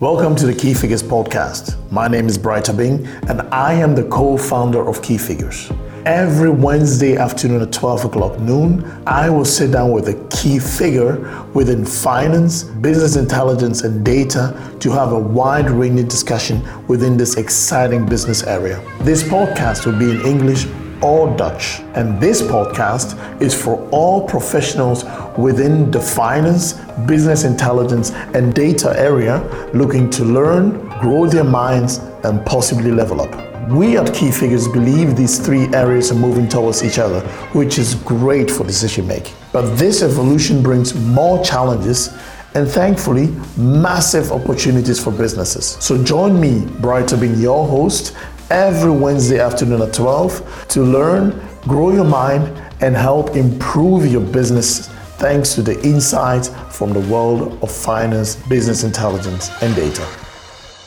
Welcome to the Key Figures podcast. My name is Bright Abing, and I am the co founder of Key Figures. Every Wednesday afternoon at 12 o'clock noon, I will sit down with a key figure within finance, business intelligence, and data to have a wide ranging discussion within this exciting business area. This podcast will be in English or Dutch. And this podcast is for all professionals within the finance, business intelligence, and data area looking to learn, grow their minds, and possibly level up. We at Key Figures believe these three areas are moving towards each other, which is great for decision making. But this evolution brings more challenges and thankfully massive opportunities for businesses. So join me, Brighter being your host, every Wednesday afternoon at 12 to learn, grow your mind, and help improve your business thanks to the insights from the world of finance, business intelligence en data.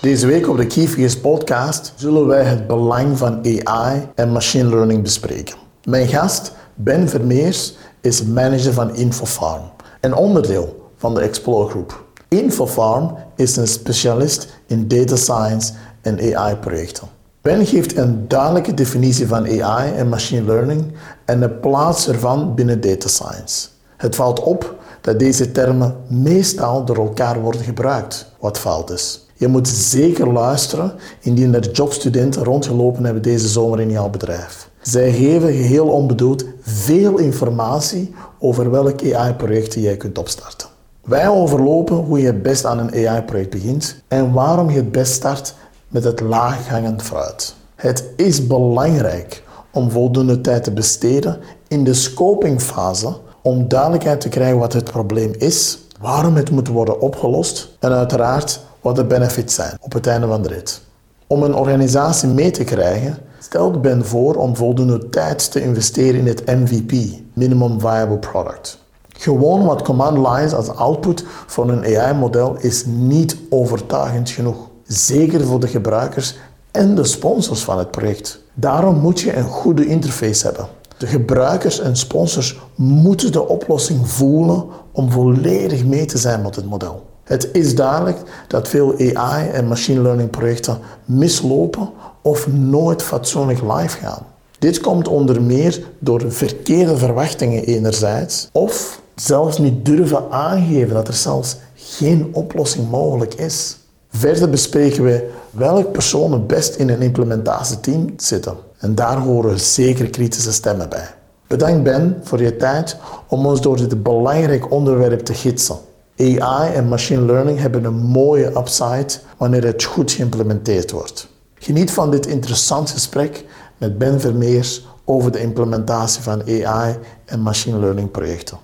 Deze week op de Key Figures podcast zullen wij het belang van AI en machine learning bespreken. Mijn gast, Ben Vermeers, is manager van Infofarm, een onderdeel van de Explore Groep. Infofarm is een specialist in data science en AI-projecten. Ben geeft een duidelijke definitie van AI en machine learning en de plaats ervan binnen data science. Het valt op dat deze termen meestal door elkaar worden gebruikt, wat fout is. Je moet zeker luisteren indien er jobstudenten rondgelopen hebben deze zomer in jouw bedrijf. Zij geven geheel onbedoeld veel informatie over welk AI-project jij kunt opstarten. Wij overlopen hoe je het best aan een AI-project begint en waarom je het best start met het laaghangend fruit. Het is belangrijk om voldoende tijd te besteden in de scopingfase om duidelijkheid te krijgen wat het probleem is, waarom het moet worden opgelost en uiteraard wat de benefits zijn op het einde van de rit. Om een organisatie mee te krijgen, stelt Ben voor om voldoende tijd te investeren in het MVP, Minimum Viable Product. Gewoon wat command lines als output van een AI-model is niet overtuigend genoeg. Zeker voor de gebruikers en de sponsors van het project. Daarom moet je een goede interface hebben. De gebruikers en sponsors moeten de oplossing voelen om volledig mee te zijn met het model. Het is duidelijk dat veel AI en machine learning projecten mislopen of nooit fatsoenlijk live gaan. Dit komt onder meer door verkeerde verwachtingen enerzijds of zelfs niet durven aangeven dat er zelfs geen oplossing mogelijk is. Verder bespreken we welke personen best in een implementatieteam zitten. En daar horen zeker kritische stemmen bij. Bedankt Ben voor je tijd om ons door dit belangrijk onderwerp te gidsen. AI en machine learning hebben een mooie upside wanneer het goed geïmplementeerd wordt. Geniet van dit interessant gesprek met Ben Vermeers over de implementatie van AI en machine learning projecten.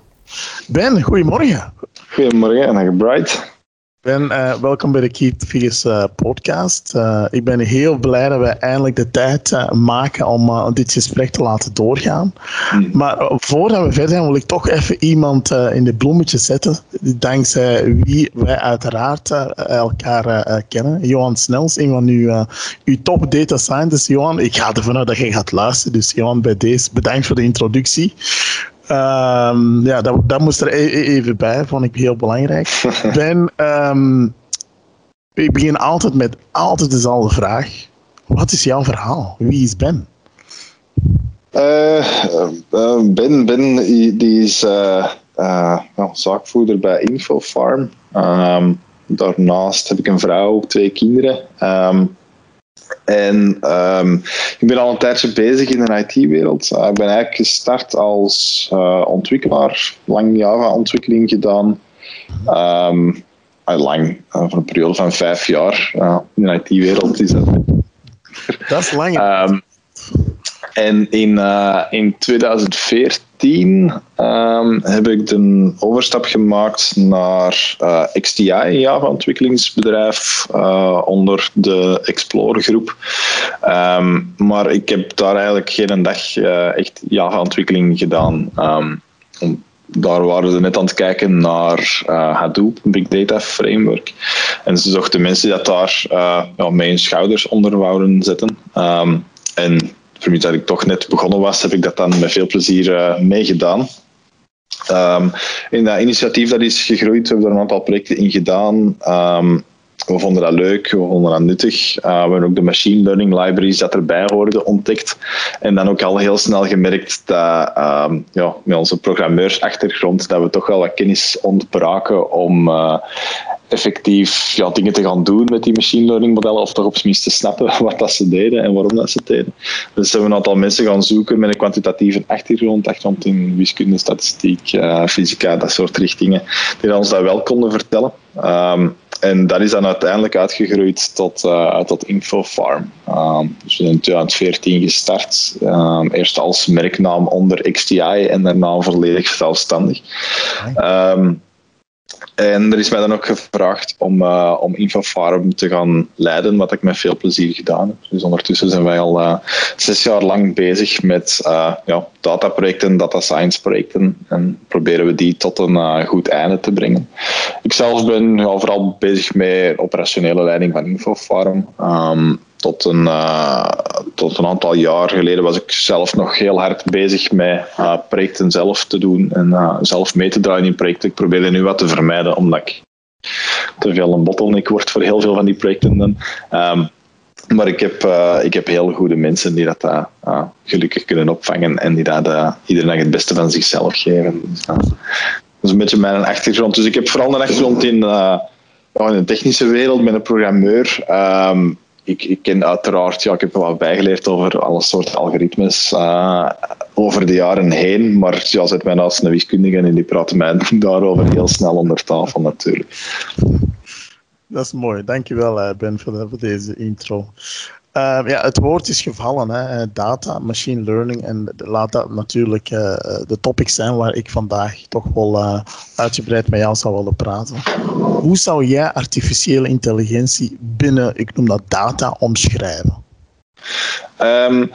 Ben, goedemorgen. Goedemorgen en Bright. Ben, uh, welkom bij de Keep uh, podcast. Uh, ik ben heel blij dat we eindelijk de tijd maken om dit gesprek te laten doorgaan. Mm. Maar voordat we verder gaan, wil ik toch even iemand in de bloemetjes zetten, dankzij wie wij uiteraard elkaar kennen. Johan Snels, een van uw, uw top data scientists. Johan, ik ga ervan uit dat je gaat luisteren, dus Johan, bij deze bedankt voor de introductie. Um, ja, dat, dat moest er e-, e-, even bij, vond ik heel belangrijk. ben, um, ik begin altijd met altijd dezelfde vraag. Wat is jouw verhaal? Wie is Ben? Uh, uh, ben, ben die is uh, zaakvoerder bij Infofarm. Um, daarnaast heb ik een vrouw, twee kinderen. Um, en um, ik ben al een tijdje bezig in de IT-wereld. Uh, ik ben eigenlijk gestart als uh, ontwikkelaar, lang Java-ontwikkeling gedaan. Um, lang, uh, voor een periode van vijf jaar. in de IT-wereld is dat. Dat is lang. Um, en in, in 2014 um, heb ik de overstap gemaakt naar uh, XTI, een Java-ontwikkelingsbedrijf uh, onder de Explorer groep. Um, maar ik heb daar eigenlijk geen dag echt Java-ontwikkeling gedaan. Um, daar waren ze net aan het kijken naar uh, Hadoop, een big data framework. En ze zochten mensen dat daar uh, ja, met hun schouders onder wouden zetten. En vermits dat ik toch net begonnen was, heb ik dat dan met veel plezier uh, meegedaan. Um, in dat initiatief dat is gegroeid, we hebben er een aantal projecten in gedaan. Um, we vonden dat leuk, we vonden dat nuttig. Uh, we hebben ook de machine learning libraries dat erbij hoorden ontdekt. En dan ook al heel snel gemerkt dat um, ja, met onze programmeursachtergrond dat we toch wel wat kennis ontbraken om uh, effectief ja, dingen te gaan doen met die machine learning modellen, of toch op zijn minst te snappen wat dat ze deden en waarom dat ze deden. Dus hebben we een aantal mensen gaan zoeken met een kwantitatieve achtergrond, achtergrond in wiskunde, statistiek, uh, fysica, dat soort richtingen, die ons dat wel konden vertellen. Um, en dat is dan uiteindelijk uitgegroeid tot, uh, tot Infofarm. Um, dus we zijn in 2014 gestart. Um, eerst als merknaam onder XTI en daarna volledig zelfstandig. Um, en er is mij dan ook gevraagd om, uh, om Infofarm te gaan leiden, wat ik met veel plezier gedaan heb. Dus ondertussen zijn wij al uh, zes jaar lang bezig met uh, ja, dataprojecten, data science projecten en proberen we die tot een goed einde te brengen. Ik zelf ben ja, vooral bezig met operationele leiding van Infofarm. Um, tot een, uh, tot een aantal jaar geleden was ik zelf nog heel hard bezig met uh, projecten zelf te doen en uh, zelf mee te draaien in projecten. Ik probeer nu wat te vermijden, omdat ik te veel een bottleneck word voor heel veel van die projecten. Um, maar ik heb, ik heb heel goede mensen die dat gelukkig kunnen opvangen en die dat iedere dag het beste van zichzelf geven. Dus, dat is een beetje mijn achtergrond. Dus ik heb vooral een achtergrond in, in de technische wereld, met een programmeur. Um, ik, ik ken uiteraard, ja, ik heb wat bijgeleerd over alle soorten algoritmes uh, over de jaren heen, maar ja, zet mij naast een wiskundige en die praten mij daarover heel snel onder tafel natuurlijk. Dat is mooi, dankjewel eh, Ben voor deze intro. Uh, ja, het woord is gevallen, hè. data, machine learning. En laat dat natuurlijk uh, de topics zijn waar ik vandaag toch wel uitgebreid met jou zou willen praten. Hoe zou jij artificiële intelligentie binnen, ik noem dat data, omschrijven? Um,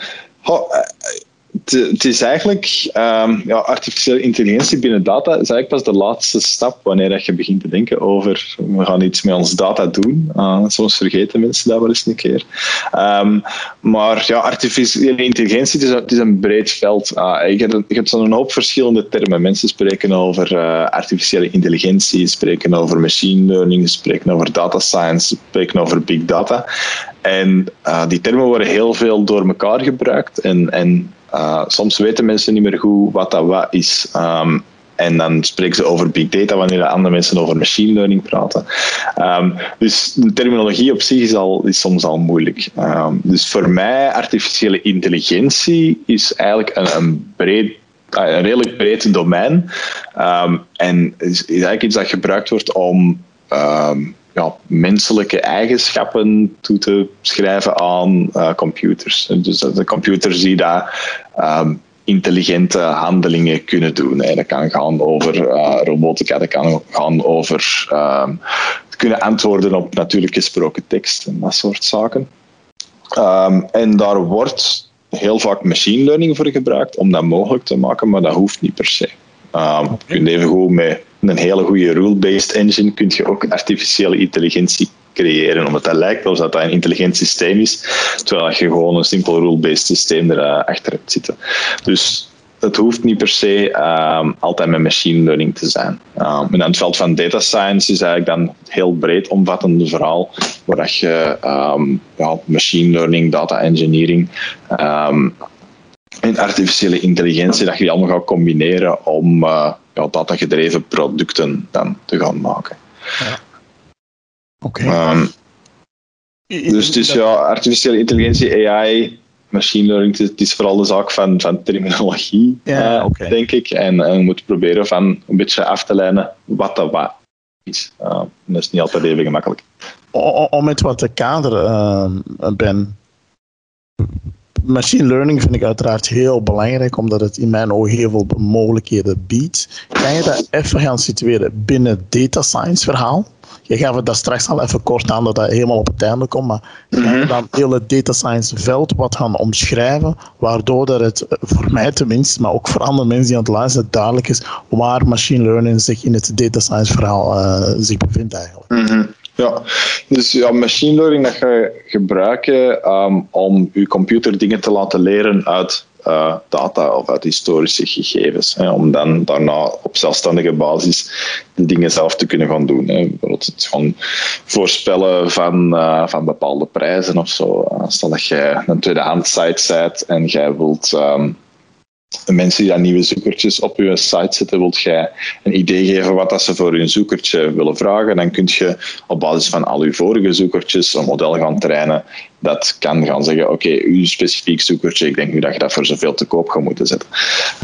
het is eigenlijk, um, ja, artificiële intelligentie binnen data is eigenlijk pas de laatste stap wanneer je begint te denken over we gaan iets met ons data doen. Uh, soms vergeten mensen dat wel eens een keer. Um, maar ja, artificiële intelligentie is, is een breed veld. Uh, je, hebt, zo'n hoop verschillende termen. Mensen spreken over uh, artificiële intelligentie, spreken over machine learning, spreken over data science, spreken over big data. En uh, die termen worden heel veel door elkaar gebruikt. En, en uh, soms weten mensen niet meer goed wat dat wat is. Um, en dan spreken ze over big data wanneer andere mensen over machine learning praten. Um, dus de terminologie op zich is, al, is soms al moeilijk. Um, dus voor mij, artificiële intelligentie is eigenlijk een, een breed een redelijk breed domein. En is, is, eigenlijk iets dat gebruikt wordt om ja, menselijke eigenschappen toe te schrijven aan uh, computers. Dus de computers die daar um, intelligente handelingen kunnen doen. Dat kan gaan over uh, robotica, dat kan gaan over um, kunnen antwoorden op natuurlijk gesproken tekst en dat soort zaken. Um, en daar wordt heel vaak machine learning voor gebruikt om dat mogelijk te maken, maar dat hoeft niet per se. Um, je kunt even goed met een hele goede rule-based engine kun je ook artificiële intelligentie creëren, omdat dat lijkt alsof dat een intelligent systeem is, terwijl je gewoon een simpel rule-based systeem erachter hebt zitten. Dus het hoeft niet per se um, altijd met machine learning te zijn. Um, en het veld van data science is eigenlijk dan een heel breed omvattende verhaal, waar je ja, machine learning, data engineering en artificiële intelligentie, dat je die allemaal gaat combineren om uh, ja, data-gedreven producten dan te gaan maken. Ja. Oké. Okay. Um, dus het is ja, artificiële intelligentie, AI, machine learning, het is vooral de zaak van, van terminologie, ja, uh, okay. denk ik. En, en we moeten proberen van een beetje af te lijnen wat dat wat is. Uh, dat is niet altijd even gemakkelijk. Om met wat te kaderen, Ben, machine learning vind ik uiteraard heel belangrijk, omdat het in mijn ogen heel veel mogelijkheden biedt. Kan je dat even gaan situeren binnen het data science verhaal? Je gaf het daar straks al even kort aan dat dat helemaal op het einde komt, maar mm -hmm. dan heel het data science veld wat gaan omschrijven, waardoor dat het voor mij tenminste, maar ook voor andere mensen die aan het luisteren, duidelijk is waar machine learning zich in het data science verhaal uh, zich bevindt eigenlijk. Mm -hmm. Ja, dus ja, machine learning dat ga je gebruiken um, om je computer dingen te laten leren uit uh, data of uit historische gegevens. Hè, om dan daarna op zelfstandige basis de dingen zelf te kunnen gaan doen. Hè. Bijvoorbeeld het voorspellen van, uh, van bepaalde prijzen of zo. Stel dat jij een tweedehands site bent en jij wilt. Um, mensen die nieuwe zoekertjes op je site zetten, wilt jij een idee geven wat dat ze voor hun zoekertje willen vragen, dan kun je op basis van al je vorige zoekertjes een model gaan trainen dat kan gaan zeggen, oké, uw specifiek zoekertje, ik denk nu dat je dat voor zoveel te koop gaat moeten zetten.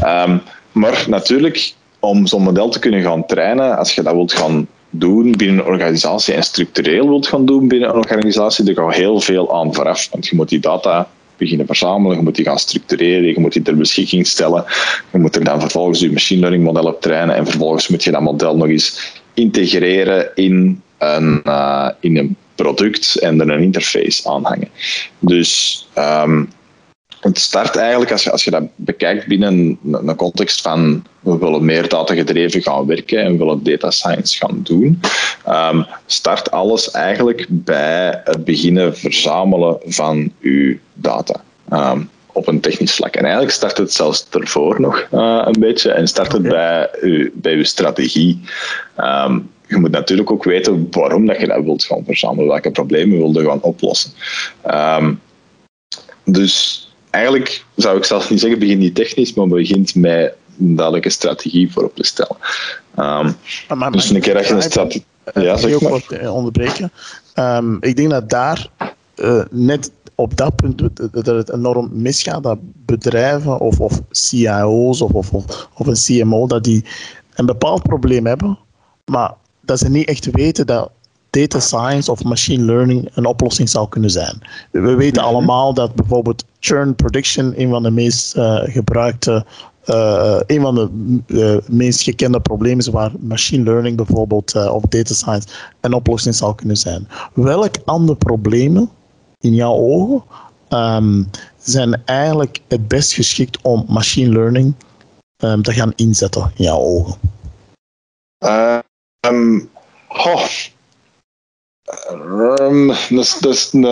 Um, maar natuurlijk, om zo'n model te kunnen gaan trainen, als je dat wilt gaan doen binnen een organisatie en structureel wilt gaan doen binnen een organisatie, er gaat heel veel aan vooraf. Want je moet die data beginnen verzamelen, je moet die gaan structureren, je moet die ter beschikking stellen, je moet er dan vervolgens je machine learning model op trainen en vervolgens moet je dat model nog eens integreren in een, uh, in een product en er een interface aanhangen. Dus um, het start eigenlijk, als je, als je dat bekijkt binnen een, context van we willen meer data gedreven gaan werken en we willen data science gaan doen, um, start alles eigenlijk bij het beginnen verzamelen van uw data. Um, op een technisch vlak. En eigenlijk start het zelfs ervoor nog uh, een beetje en start het bij, uw, bij uw strategie. Um, je moet natuurlijk ook weten waarom dat je dat wilt gaan verzamelen, welke problemen je wilt gaan oplossen. Um, dus eigenlijk zou ik zelfs niet zeggen, begin niet technisch, maar begint met een duidelijke strategie voorop te stellen. Um, maar, dus een keer dat je een strategie... Ja, zeg maar. Eh, onderbreken. Um, ik denk dat daar uh, net op dat punt dat het enorm misgaat, dat bedrijven of, of CIO's of, of, of een CMO, dat die een bepaald probleem hebben, maar dat ze niet echt weten dat data science of machine learning een oplossing zou kunnen zijn. We weten mhm. allemaal dat bijvoorbeeld churn prediction een van de meest uh, gebruikte, uh, een van de uh, meest gekende problemen is waar machine learning bijvoorbeeld of data science een oplossing zou kunnen zijn. Welk andere problemen in jouw ogen um, zijn eigenlijk het best geschikt om machine learning um, te gaan inzetten in jouw ogen? Um, oh, Um, dat, is, dat, is een,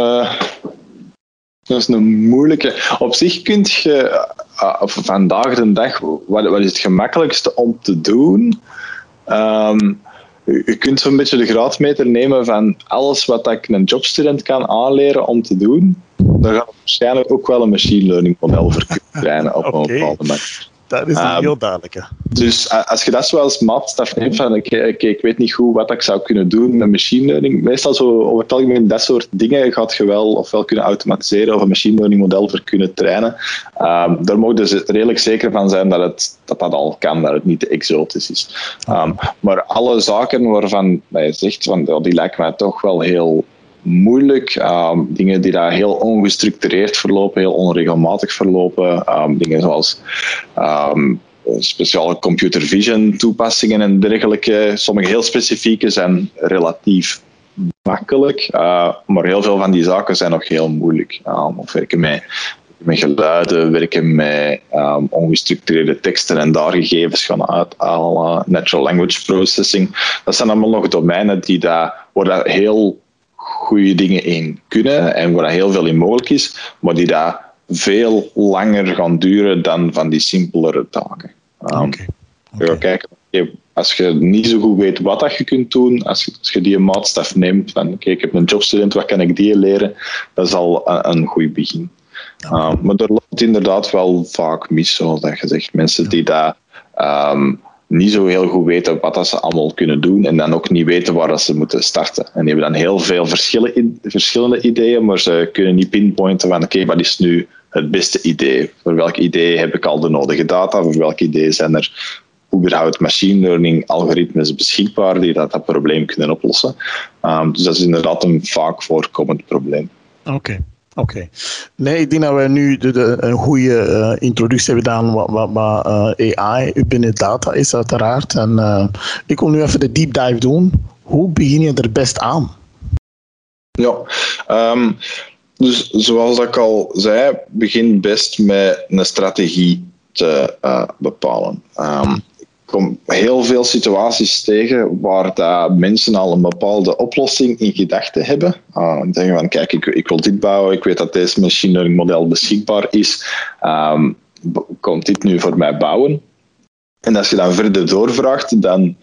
dat is een moeilijke. Op zich kun je uh, vandaag de dag, wat, wat, is het gemakkelijkste om te doen? Um, je kunt zo'n beetje de graadmeter nemen van alles wat ik een jobstudent kan aanleren om te doen. Daar gaat waarschijnlijk ook wel een machine learning model voor kunnen trainen op een bepaalde manier. Dat is een um, heel duidelijke. Dus als je dat zoals maatstaf neemt van oké, okay, ik weet niet goed wat ik zou kunnen doen met machine learning, meestal zo over het algemeen dat soort dingen gaat je wel ofwel kunnen automatiseren of een machine learning model voor kunnen trainen. Um, daar mogen dus redelijk zeker van zijn dat, het, dat dat al kan, dat het niet te exotisch is. Um, maar alle zaken waarvan je zegt, van, die lijken mij toch wel heel moeilijk. Um, dingen die daar heel ongestructureerd verlopen, heel onregelmatig verlopen. Um, dingen zoals um, speciale computer vision toepassingen en dergelijke. Sommige heel specifieke zijn relatief makkelijk, uh, maar heel veel van die zaken zijn nog heel moeilijk. of werken met, met geluiden, werken met ongestructureerde teksten en daar gegevens gaan uithalen, natural language processing. Dat zijn allemaal nog domeinen die daar, dat heel goede dingen in kunnen en waar heel veel in mogelijk is, maar die daar veel langer gaan duren dan van die simpelere taken. Um, okay. Okay. kijken, als je niet zo goed weet wat dat je kunt doen, als je, als je die maatstaf neemt van oké, ik heb een jobstudent, wat kan ik die leren, dat is al een, een goed begin. Um, maar er loopt inderdaad wel vaak mis, zoals dat je zegt. Mensen die daar um, niet zo heel goed weten wat dat ze allemaal kunnen doen en dan ook niet weten waar dat ze moeten starten. En die hebben dan heel veel verschillende ideeën, maar ze kunnen niet pinpointen van oké, wat is nu het beste idee? Voor welk idee heb ik al de nodige data? Voor welk idee zijn er überhaupt machine learning algoritmes beschikbaar die dat, dat probleem kunnen oplossen? Um, dus dat is inderdaad een vaak voorkomend probleem. Oké. Oké. Nee, ik denk dat we nu de, een goede uh, introductie hebben gedaan wat, wat, AI binnen data is, uiteraard. En uh, ik wil nu even de deep dive doen. Hoe begin je er best aan? Ja, um, dus zoals ik al zei, begin best met een strategie te bepalen. Um, kom heel veel situaties tegen waar dat mensen al een bepaalde oplossing in gedachten hebben. Uh, zeggen van, kijk, ik, ik, wil dit bouwen, ik weet dat deze machine learning model beschikbaar is. Um, komt dit nu voor mij bouwen? En als je dan verder doorvraagt, dan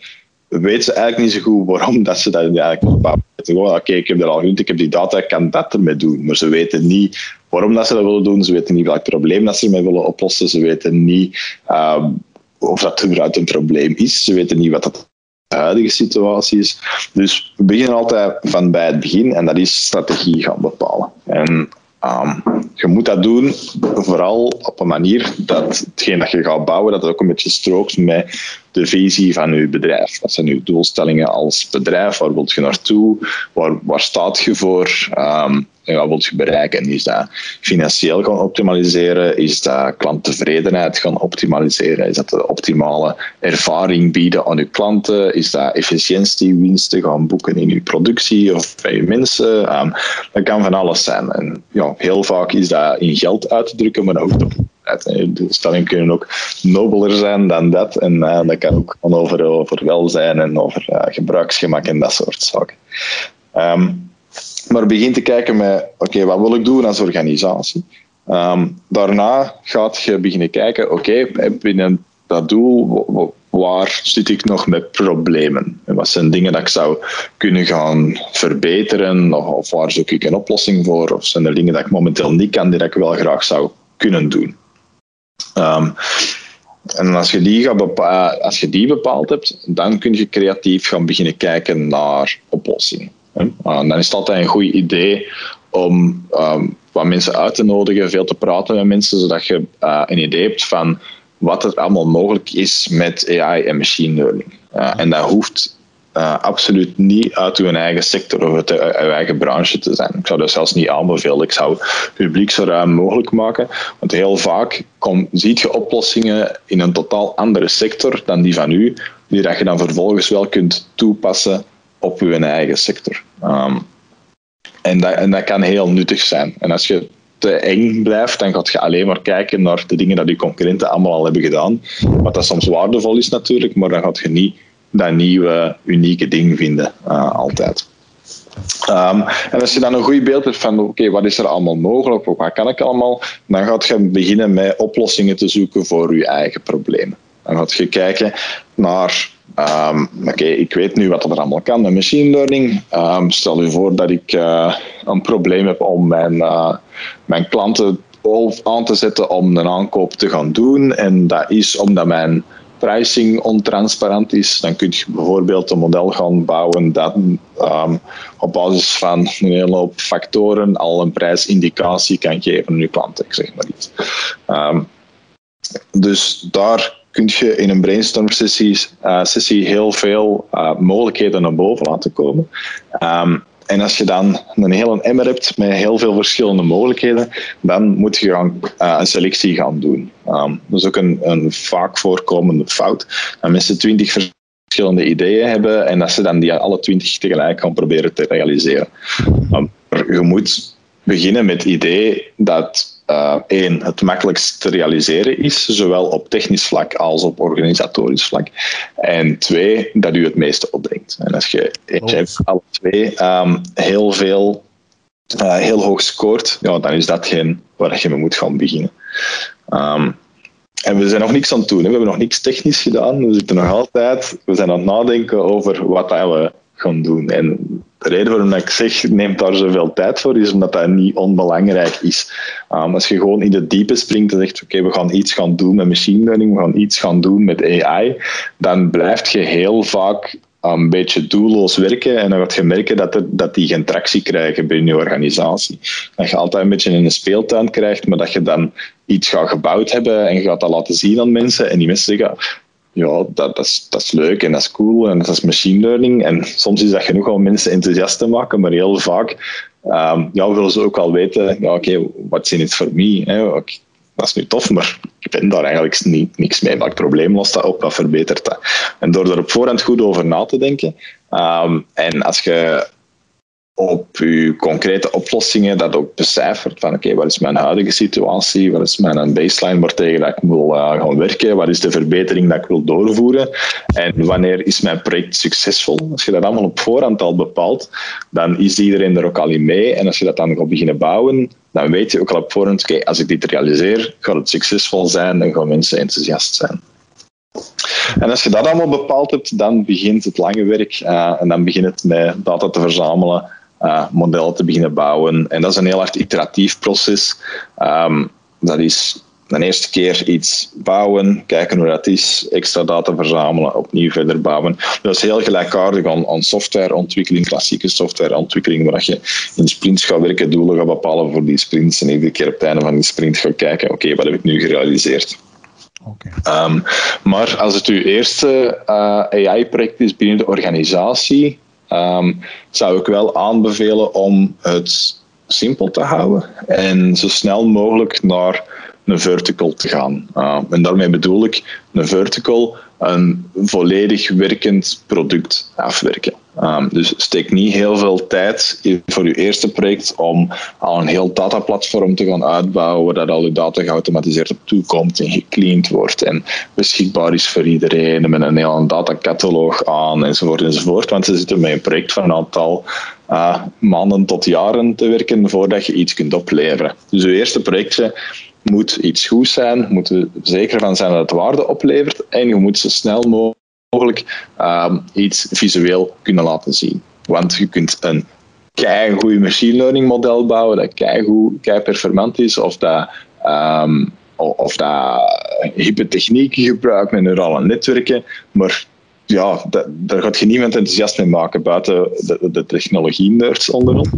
weten ze eigenlijk niet zo goed waarom dat ze dat eigenlijk wil bouwen. Gewoon, oké, ik heb er al genoemd, ik heb die data, ik kan dat ermee doen. Maar ze weten niet waarom dat ze dat willen doen, ze weten niet welk probleem dat ze ermee willen oplossen, ze weten niet uh, of dat überhaupt een probleem is, ze weten niet wat dat de huidige situatie is. Dus we beginnen altijd van bij het begin en dat is strategie gaan bepalen. En um, je moet dat doen vooral op een manier dat hetgeen dat je gaat bouwen, dat het ook een beetje strookt met de visie van je bedrijf. Wat zijn uw doelstellingen als bedrijf? Waar wilt je naartoe? Waar, waar staat je voor? Um, wat wilt bereiken? Is dat financieel gaan optimaliseren? Is dat klanttevredenheid gaan optimaliseren? Is dat de optimale ervaring bieden aan je klanten? Is dat efficiëntiewinsten gaan boeken in je productie of bij je mensen? Um, dat kan van alles zijn. En ja, heel vaak is dat in geld uit te drukken, maar ook op de doelstellingen kunnen ook nobeler zijn dan dat. En uh, dat kan ook over, over welzijn en over uh, gebruiksgemak en dat soort zaken. Um, maar begin te kijken met, oké, wat wil ik doen als organisatie? Um, daarna gaat je beginnen kijken, oké, binnen dat doel, waar zit ik nog met problemen? En wat zijn dingen dat ik zou kunnen gaan verbeteren? Of waar zoek ik een oplossing voor? Of zijn er dingen dat ik momenteel niet kan, die ik wel graag zou kunnen doen? Um, en als je, die gaat bepaald, als je die bepaald hebt, dan kun je creatief gaan beginnen kijken naar oplossingen. Uh, dan is het altijd een goed idee om um, wat mensen uit te nodigen, veel te praten met mensen, zodat je uh, een idee hebt van wat er allemaal mogelijk is met AI en machine learning. Uh, en dat hoeft uh, absoluut niet uit uw eigen sector of uit uw eigen branche te zijn. Ik zou dat zelfs niet aanbevelen. Ik zou het publiek zo ruim mogelijk maken, want heel vaak kom, ziet je oplossingen in een totaal andere sector dan die van u, die dat je dan vervolgens wel kunt toepassen op uw eigen sector. Um, en, dat, en dat kan heel nuttig zijn. En als je te eng blijft, dan gaat je alleen maar kijken naar de dingen dat je concurrenten allemaal al hebben gedaan. Wat dat soms waardevol is natuurlijk, maar dan gaat je niet dat nieuwe, unieke ding vinden, uh, altijd. Um, en als je dan een goed beeld hebt van oké, wat is er allemaal mogelijk, wat kan ik allemaal, dan gaat je beginnen met oplossingen te zoeken voor je eigen problemen. Dan gaat je kijken naar Um, Oké, ik weet nu wat er allemaal kan met machine learning. Um, stel u voor dat ik uh, een probleem heb om mijn, uh, mijn klanten aan te zetten om een aankoop te gaan doen. En dat is omdat mijn pricing ontransparant is. Dan kun je bijvoorbeeld een model gaan bouwen dat um, op basis van een hele hoop factoren al een prijsindicatie kan geven aan je klanten. Ik zeg maar iets. dus daar kun je in een brainstorm sessie, uh, sessie heel veel uh, mogelijkheden naar boven laten komen. Um, en als je dan een hele emmer hebt met heel veel verschillende mogelijkheden, dan moet je gaan, uh, een selectie gaan doen. Um, dat is ook een, een vaak voorkomende fout. Dat mensen twintig verschillende ideeën hebben en dat ze dan die alle twintig tegelijk gaan proberen te realiseren. Um, je moet beginnen met het idee dat uh, één, het makkelijkst te realiseren is, zowel op technisch vlak als op organisatorisch vlak. En twee, dat u het meeste opbrengt. En als je eentje hebt, alle twee um, heel veel, uh, heel hoog scoort, ja, dan is dat geen waar je mee moet gaan beginnen. Um, en we zijn nog niks aan het doen. Hè. We hebben nog niks technisch gedaan. We zitten nog altijd. We zijn aan het nadenken over wat we gaan doen. En de reden waarom ik zeg, neemt daar zoveel tijd voor, is omdat dat niet onbelangrijk is. Um, als je gewoon in de diepe springt en zegt, oké, we gaan iets gaan doen met machine learning, we gaan iets gaan doen met AI, dan blijft je heel vaak een beetje doelloos werken en dan gaat je merken dat, er, dat die geen tractie krijgen binnen je organisatie. Dat je altijd een beetje in een speeltuin krijgt, maar dat je dan iets gaat gebouwd hebben en je gaat dat laten zien aan mensen en die mensen zeggen, ja, dat, dat, is, dat is leuk en dat is cool en dat is machine learning. En soms is dat genoeg om mensen enthousiast te maken, maar heel vaak um, ja, willen ze ook wel weten, ja, oké, in it for me? Hè? Dat is nu tof, maar ik ben daar eigenlijk niet, niks mee. Welk probleem lost dat op? Wat verbetert dat? En door er op voorhand goed over na te denken, um, en als je op uw concrete oplossingen dat ook becijfert van oké, wat is mijn huidige situatie, wat is mijn baseline waartegen dat ik wil uh, gaan werken, wat is de verbetering dat ik wil doorvoeren en wanneer is mijn project succesvol. Als je dat allemaal op voorhand al bepaalt, dan is iedereen er ook al in mee en als je dat dan gaat beginnen bouwen, dan weet je ook al op voorhand, oké, als ik dit realiseer, gaat het succesvol zijn en gaan mensen enthousiast zijn. En als je dat allemaal bepaald hebt, dan begint het lange werk uh, en dan begint het met data te verzamelen uh, modellen te beginnen bouwen. En dat is een heel hard iteratief proces. Um, dat is de eerste keer iets bouwen, kijken hoe dat is, extra data verzamelen, opnieuw verder bouwen. Dat is heel gelijkaardig aan, aan softwareontwikkeling, klassieke softwareontwikkeling, waar je in sprints gaat werken, doelen gaat bepalen voor die sprints en iedere keer op het einde van die sprint gaat kijken, oké, wat heb ik nu gerealiseerd? Okay. Um, maar als het uw eerste uh, AI-project is binnen de organisatie, um, zou ik wel aanbevelen om het simpel te houden en zo snel mogelijk naar een vertical te gaan. Uh, en daarmee bedoel ik een vertical een volledig werkend product afwerken. Um, dus steek niet heel veel tijd voor je eerste project om al een heel dataplatform te gaan uitbouwen, waar dat al je data geautomatiseerd op toekomt en gecleaned wordt en beschikbaar is voor iedereen met een heel datacataloog aan enzovoort enzovoort. Want ze zitten met een project van een aantal uh, maanden tot jaren te werken voordat je iets kunt opleveren. Dus je eerste projectje moet iets goed zijn, moet er zeker van zijn dat het waarde oplevert en je moet zo snel mogelijk um, iets visueel kunnen laten zien. Want je kunt een kei goede machine learning model bouwen dat kei goed, kei performant is of dat um, of dat gebruikt met neurale netwerken, maar ja, daar gaat je niemand enthousiast mee maken buiten de, de technologie-nerds onder ons.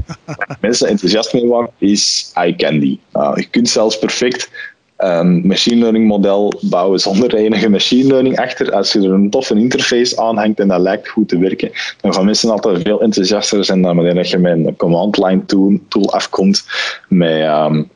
mensen enthousiast mee maken is eye candy. Uh, je kunt zelfs perfect een machine learning model bouwen zonder enige machine learning achter. Als je er een toffe interface aanhangt en dat lijkt goed te werken, dan gaan mensen altijd veel enthousiaster zijn dan wanneer je met een command line tool, afkomt met, um,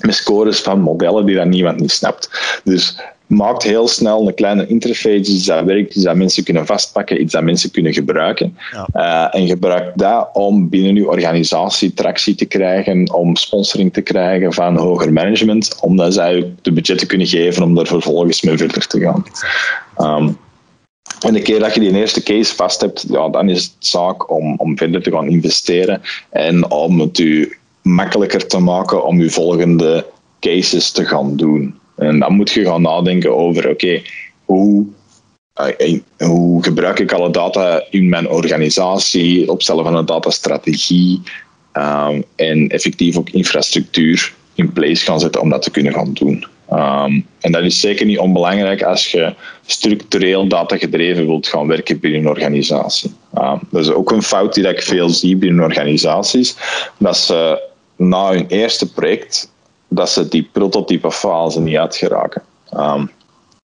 met scores van modellen die dat niemand niet snapt. Dus maakt heel snel een kleine interface, iets dat werkt, iets dat mensen kunnen vastpakken, iets dat mensen kunnen gebruiken. Ja. Uh, en gebruik dat om binnen uw organisatie tractie te krijgen, om sponsoring te krijgen van hoger management, omdat zij de budgetten kunnen geven om daar vervolgens mee verder te gaan. Um, en de keer dat je die eerste case vast hebt, ja, dan is het zaak om, om verder te gaan investeren en om het u makkelijker te maken om je volgende cases te gaan doen. En dan moet je gaan nadenken over, oké, hoe, uh, hoe gebruik ik alle data in mijn organisatie, opstellen van een datastrategie um, en effectief ook infrastructuur in place gaan zetten om dat te kunnen gaan doen. Um, en dat is zeker niet onbelangrijk als je structureel datagedreven wilt gaan werken binnen een organisatie. Um, dat is ook een fout die ik veel zie binnen organisaties, dat ze na hun eerste project dat ze die prototype fase niet uitgeraken. Um,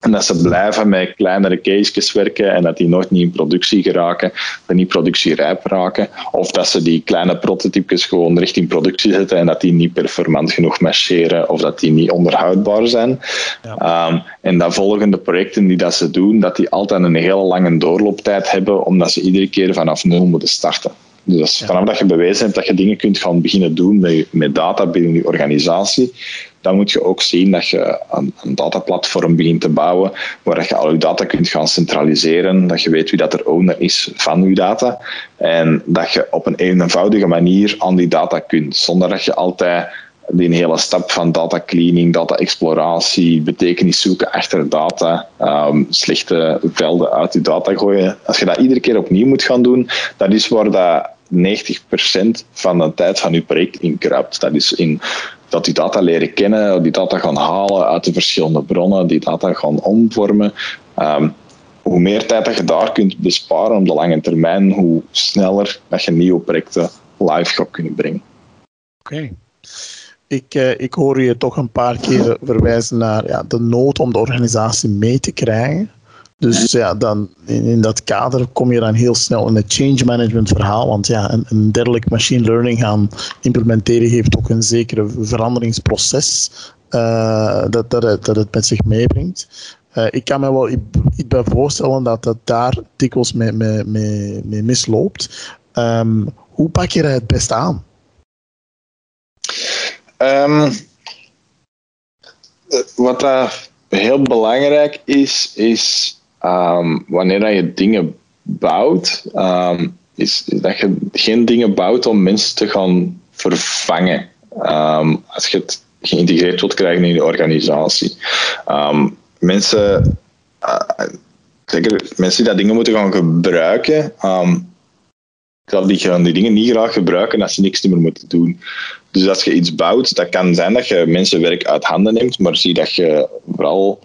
en dat ze blijven met kleinere cases werken en dat die nooit niet in productie geraken, dat niet productierijp raken. Of dat ze die kleine prototypes gewoon richting productie zetten en dat die niet performant genoeg marcheren of dat die niet onderhoudbaar zijn. Ja. Um, en dat volgende projecten die dat ze doen, dat die altijd een hele lange doorlooptijd hebben, omdat ze iedere keer vanaf nul moeten starten. Dus vanaf dat je bewezen hebt dat je dingen kunt gaan beginnen doen met, met data binnen je organisatie, dan moet je ook zien dat je een, een dataplatform begint te bouwen waar je al je data kunt gaan centraliseren, dat je weet wie dat er owner is van je data en dat je op een eenvoudige manier aan die data kunt, zonder dat je altijd die hele stap van data cleaning, data exploratie, betekenis zoeken achter data, um, slechte velden uit je data gooien. Als je dat iedere keer opnieuw moet gaan doen, dat is waar dat 90% van de tijd van je project in kruipt. Dat is in dat die data leren kennen, die data gaan halen uit de verschillende bronnen, die data gaan omvormen. Um, hoe meer tijd dat je daar kunt besparen op de lange termijn, hoe sneller dat je nieuwe projecten live gaat kunnen brengen. Oké ik, eh, ik hoor je toch een paar keer verwijzen naar ja, de nood om de organisatie mee te krijgen. Dus ja, dan in, in, dat kader kom je dan heel snel in het change management verhaal. Want ja, een, een dergelijk machine learning gaan implementeren heeft ook een zekere veranderingsproces uh, dat, dat, het, dat het met zich meebrengt. Uh, ik kan me wel iets bij voorstellen dat dat daar dikwijls mee, misloopt. Um, Hoe pak je dat het beste aan? Um, wat dat heel belangrijk is, is um, wanneer je dingen bouwt, um, is dat je geen dingen bouwt om mensen te gaan vervangen. als je het geïntegreerd wilt krijgen in je organisatie. mensen, uh, zeker mensen die dat dingen moeten gaan gebruiken, die gaan die dingen niet graag gebruiken als ze niks meer moeten doen. Dus als je iets bouwt, dat kan zijn dat je mensen werk uit handen neemt, maar zie dat je vooral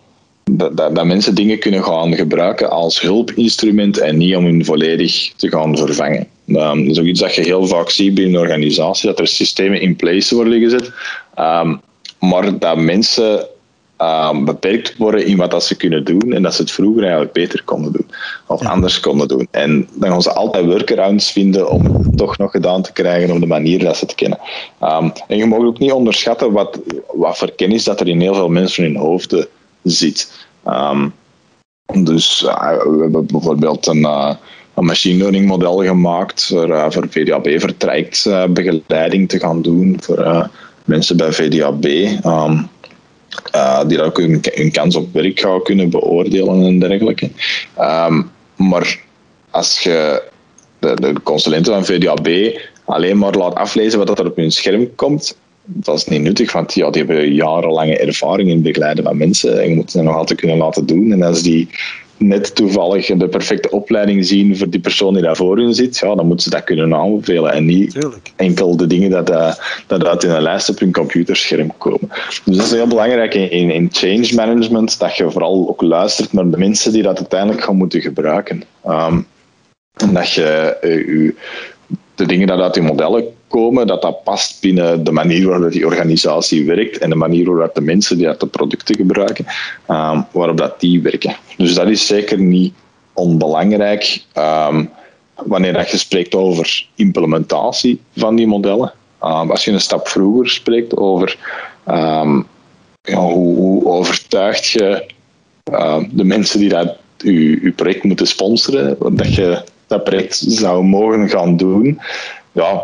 dat, mensen dingen kunnen gaan gebruiken als hulpinstrument en niet om hun volledig te gaan vervangen. Um, dat is ook iets dat je heel vaak ziet binnen een organisatie, dat er systemen in place worden gezet, um, maar dat mensen uh, beperkt worden in wat dat ze kunnen doen en dat ze het vroeger eigenlijk beter konden doen of anders konden doen. En dan gaan ze altijd workarounds vinden om het toch nog gedaan te krijgen op de manier dat ze het kennen. Um, en je mag ook niet onderschatten wat, wat voor kennis dat er in heel veel mensen in hun hoofden zit. Um, dus uh, we hebben bijvoorbeeld een, uh, een machine learning model gemaakt voor, uh, voor VDAB-vertrajectbegeleiding te gaan doen voor mensen bij VDAB. Um, uh, die ook hun, hun, kans op werk gaan kunnen beoordelen en dergelijke. Um, maar als je de, de consulenten van VDAB alleen maar laat aflezen wat er op hun scherm komt, dat is niet nuttig, want ja, die hebben jarenlange ervaring in begeleiden van mensen en je moet ze nog altijd kunnen laten doen. En als die net toevallig de perfecte opleiding zien voor die persoon die daar voor hun zit, ja, dan moeten ze dat kunnen aanbevelen en niet enkel de dingen dat, uh, dat uit in een lijst op hun computerscherm komen. Dus dat is heel belangrijk in, in change management, dat je vooral ook luistert naar de mensen die dat uiteindelijk gaan moeten gebruiken. Um, en dat je uh, de dingen die uit die modellen komen, dat dat past binnen de manier waarop die organisatie werkt en de manier waarop de mensen die dat de producten gebruiken, um, waarop dat die werken. Dus dat is zeker niet onbelangrijk um, wanneer dat je spreekt over implementatie van die modellen. Um, als je een stap vroeger spreekt over ja, hoe, hoe overtuig je de mensen die dat je, project moeten sponsoren, dat je dat project zou mogen gaan doen, ja,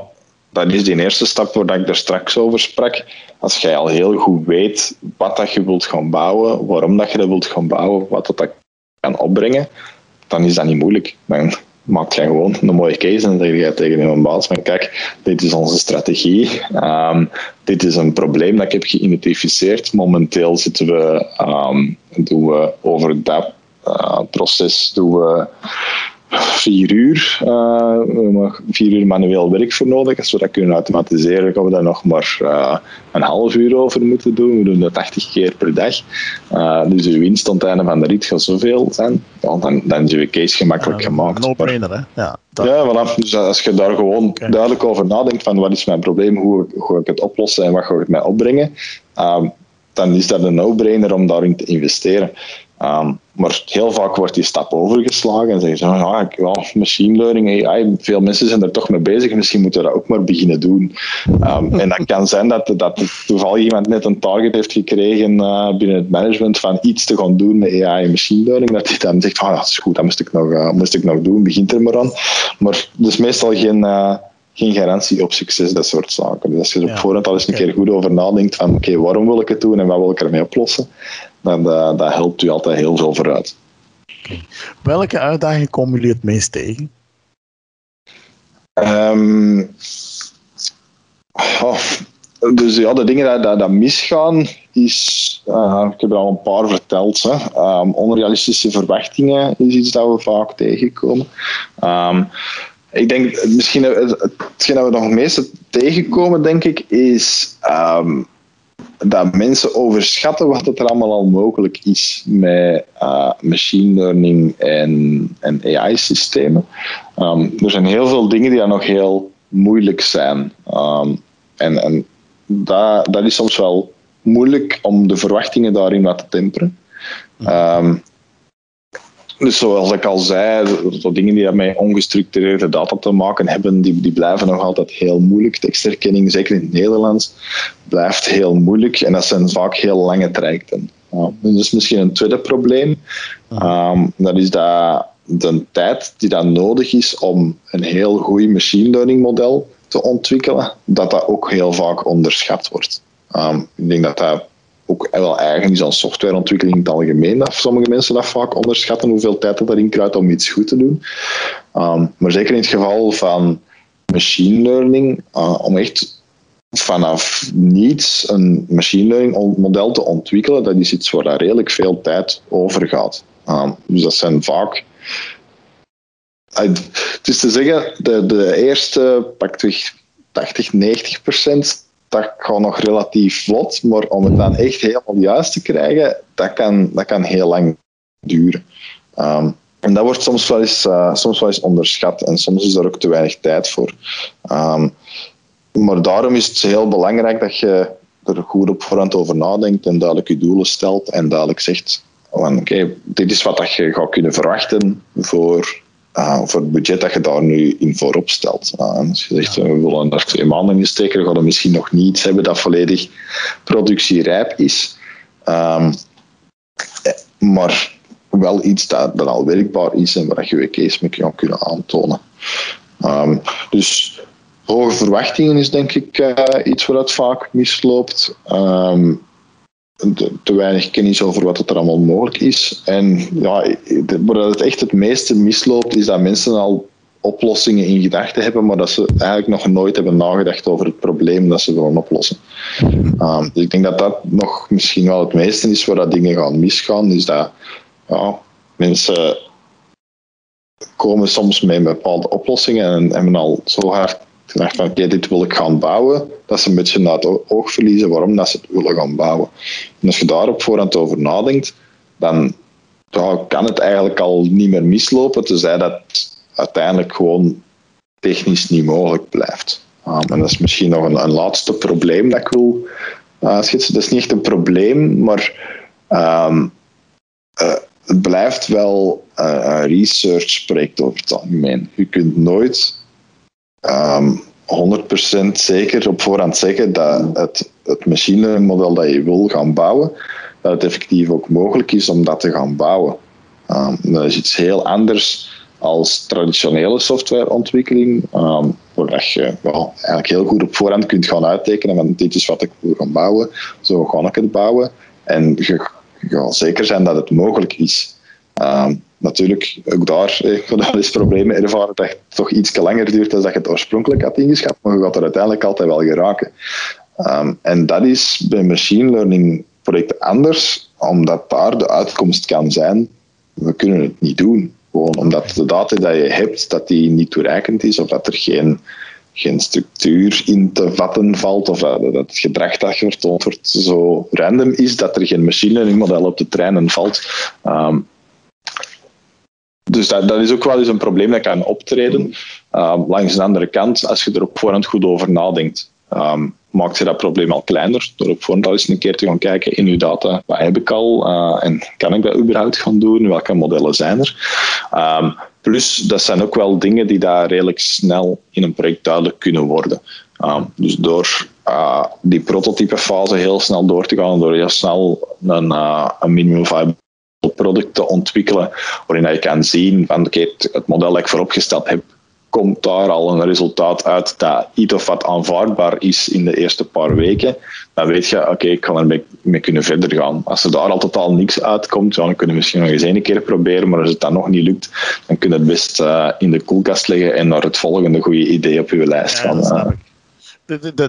dat is die eerste stap waar ik er straks over sprak. Als jij al heel goed weet wat dat je wilt gaan bouwen, waarom dat je dat wilt gaan bouwen, wat dat, kan opbrengen, dan is dat niet moeilijk. Dan maak jij gewoon een mooie case en dan zeg je tegen een baas van kijk, dit is onze strategie, um, dit is een probleem dat ik heb geïdentificeerd. Momenteel zitten we, um, doen we over dat uh, proces doen we vier uur, uh, vier uur manueel werk voor nodig. Als we dat kunnen automatiseren, gaan we daar nog maar uh, een half uur over moeten doen. We doen dat 80 keer per dag. Uh, dus de winst aan het einde van de rit gaat zoveel zijn. Ja, dan, dan is je case gemakkelijk ja, gemaakt. Een trainer, hè? Ja, ja voilà. Dus als je daar gewoon okay. duidelijk over nadenkt van wat is mijn probleem, hoe, hoe ga ik het oplossen en wat ga ik mij opbrengen, dan is dat een no-brainer om daarin te investeren. Um, maar heel vaak wordt die stap overgeslagen en zeggen ze, ja, ja, machine learning, AI, veel mensen zijn er toch mee bezig, misschien moeten we dat ook maar beginnen doen. Um, en dat kan zijn dat, dat toevallig iemand net een target heeft gekregen uh, binnen het management van iets te gaan doen met AI en machine learning, dat hij dan zegt, ah, dat is goed, dat moest ik nog, uh, moest ik nog doen, begint er maar aan. Maar dus meestal geen... Uh, geen garantie op succes, dat soort zaken. Dus als je er op voorhand al eens een keer goed over nadenkt van oké, waarom wil ik het doen en wat wil ik ermee oplossen, dan uh, dat helpt u altijd heel veel vooruit. Welke uitdagingen komen jullie het meest tegen? Um, oh, dus ja, de dingen die, dat misgaan, is, uh, ik heb er al een paar verteld. Hè. Um, onrealistische verwachtingen is iets dat we vaak tegenkomen. Um, ik denk, misschien hetgeen dat we nog het meeste tegenkomen, denk ik, is um, dat mensen overschatten wat er allemaal al mogelijk is met uh, machine learning en, en AI-systemen. Um, er zijn heel veel dingen die nog heel moeilijk zijn. Um, en en dat, is soms wel moeilijk om de verwachtingen daarin wat te temperen. Um, dus zoals ik al zei, zo dingen die met ongestructureerde data te maken hebben, die, die blijven nog altijd heel moeilijk. Tekstherkenning, zeker in het Nederlands, blijft heel moeilijk en dat zijn vaak heel lange trajecten. Dus misschien een tweede probleem. Um, dat is dat de tijd die dan nodig is om een heel goed machine learning model te ontwikkelen, dat dat ook heel vaak onderschat wordt. Um, ik denk dat dat ook wel eigen is aan softwareontwikkeling in het algemeen, dat sommige mensen dat vaak onderschatten, hoeveel tijd dat erin kruidt om iets goed te doen. Um, maar zeker in het geval van machine learning, uh, om echt vanaf niets een machine learning model te ontwikkelen, dat is iets waar daar redelijk veel tijd over gaat. Um, dus dat zijn vaak. Het is te zeggen, de, de eerste pak 80, 90 procent, dat gaat nog relatief vlot, maar om het dan echt helemaal juist te krijgen, dat kan, dat kan heel lang duren. Um, en dat wordt soms wel, eens, uh, soms wel eens onderschat en soms is er ook te weinig tijd voor. Um, maar daarom is het heel belangrijk dat je er goed op voorhand over nadenkt en duidelijk je doelen stelt en duidelijk zegt oké, dit is wat dat je gaat kunnen verwachten voor, uh, voor het budget dat je daar nu in voorop stelt. Uh, als je zegt, we willen daar twee maanden in steken, dan gaan we misschien nog niet hebben dat volledig productierijp is. Um, maar wel iets dat, dat al werkbaar is en waar je je case mee kan kunnen aantonen. Um, dus hoge verwachtingen is denk ik uh, iets waar vaak misloopt. Um, te, weinig kennis over wat er allemaal mogelijk is. En ja, waar het echt het meeste misloopt, is dat mensen al oplossingen in gedachten hebben, maar dat ze eigenlijk nog nooit hebben nagedacht over het probleem dat ze willen oplossen. Um, dus ik denk dat dat nog misschien wel het meeste is waar dat dingen gaan misgaan, is dat ja, mensen komen soms met bepaalde oplossingen en hebben al zo hard gedacht van oké, dit wil ik gaan bouwen, dat ze een beetje naar het oog verliezen waarom dat ze het willen gaan bouwen. En als je daar op voorhand over nadenkt, dan kan het eigenlijk al niet meer mislopen, tenzij dat uiteindelijk gewoon technisch niet mogelijk blijft. En dat is misschien nog een, een laatste probleem dat ik wil uh, schetsen. Dat is niet echt een probleem, maar um, uh, het blijft wel een research-project over het algemeen. Je kunt nooit um, ehm, 100% zeker op voorhand zeggen dat het, het machine model dat je wil gaan bouwen, dat het effectief ook mogelijk is om dat te gaan bouwen. Um, dat is iets heel anders als traditionele softwareontwikkeling, um, waar je eigenlijk heel goed op voorhand kunt gaan uittekenen van dit is wat ik wil gaan bouwen, zo ga ik het bouwen. En je, je zeker zijn dat het mogelijk is. Um, natuurlijk, ook daar eh, wel eens problemen ervaren dat het toch iets langer duurt dan dat je het oorspronkelijk had ingeschat, maar je gaat er uiteindelijk altijd wel geraken. Um, en dat is bij machine learning projecten anders, omdat daar de uitkomst kan zijn, we kunnen het niet doen. Gewoon omdat de data die je hebt, dat die niet toereikend is, of dat er geen, geen structuur in te vatten valt, of dat, dat het gedrag dat vertoond wordt zo random is, dat er geen machine learning model op de treinen valt. Um, dus dat, is ook wel eens een probleem dat kan optreden. Um, langs de andere kant, als je er op voorhand goed over nadenkt, um, maakt je dat probleem al kleiner. Door op voorhand eens een keer te gaan kijken in je data, wat heb ik al uh, en kan ik dat überhaupt gaan doen? Welke modellen zijn er? Um, plus, dat zijn ook wel dingen die daar redelijk snel in een project duidelijk kunnen worden. dus door uh, die prototypefase heel snel door te gaan, door heel snel een, uh, een minimum viable product te ontwikkelen, waarin je kan zien van oké, het model dat ik vooropgesteld heb, komt daar al een resultaat uit dat iets of wat aanvaardbaar is in de eerste paar weken, dan weet je, oké, ik kan ermee mee kunnen verder gaan. Als er daar al totaal niks uitkomt, dan kunnen we misschien nog eens één keer proberen, maar als het dan nog niet lukt, dan kun je het best uh, in de koelkast leggen en naar het volgende goede idee op je lijst ja, gaan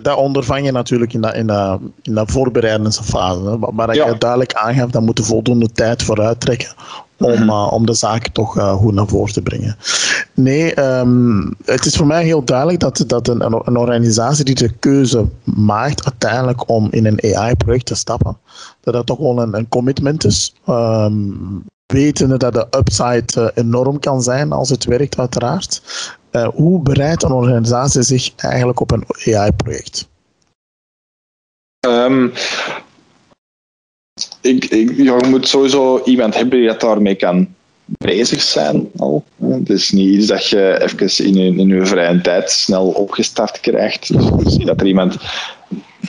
dat ondervang je natuurlijk in de, in de, in de voorbereidende fase. Maar je duidelijk aangeeft, dan moet voldoende tijd vooruit trekken om, mhm. uh, om de zaken toch uh, goed naar voren te brengen. Nee, um, het is voor mij heel duidelijk dat, dat een, een organisatie die de keuze maakt uiteindelijk om in een AI-project te stappen, dat dat toch wel een, een commitment is. Um, wetende dat de upside uh, enorm kan zijn als het werkt, uiteraard. Uh, hoe bereidt een organisatie zich eigenlijk op een AI-project? Um, ik, ik, je moet sowieso iemand hebben die dat daarmee kan bezig zijn. Al. Het is niet iets dat je even in je, in je vrije tijd snel opgestart krijgt. Dus dat er iemand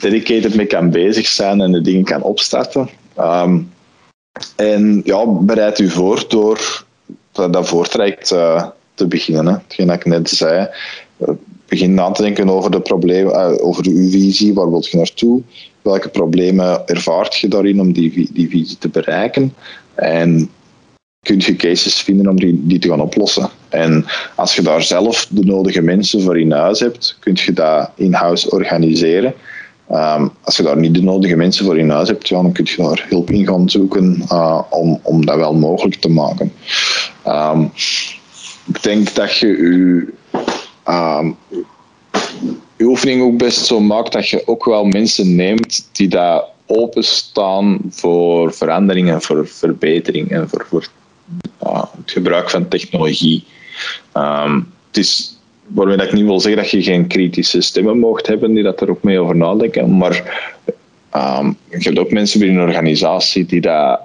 dedicated mee kan bezig zijn en de dingen kan opstarten. Um, en ja, bereid u voor door dat, dat voortrekt te beginnen. Hè. Hetgeen ik net zei. begin na te denken over de problemen, over uw visie, waar wilt je naartoe? Welke problemen ervaart je daarin om die, die visie te bereiken? En kun je cases vinden om die, die te gaan oplossen. En als je daar zelf de nodige mensen voor in huis hebt, kun je dat in-house organiseren. Um, als je daar niet de nodige mensen voor in huis hebt, dan kun je daar hulp in gaan zoeken uh, om, om dat wel mogelijk te maken. Um, ik denk dat je je, um, je oefening ook best zo maakt dat je ook wel mensen neemt die daar openstaan voor veranderingen, voor verbetering en voor, voor het gebruik van technologie. Um, het is waarmee ik niet wil zeggen dat je geen kritische stemmen mocht hebben die dat er ook mee over nadenken, maar um, je hebt ook mensen binnen een organisatie die dat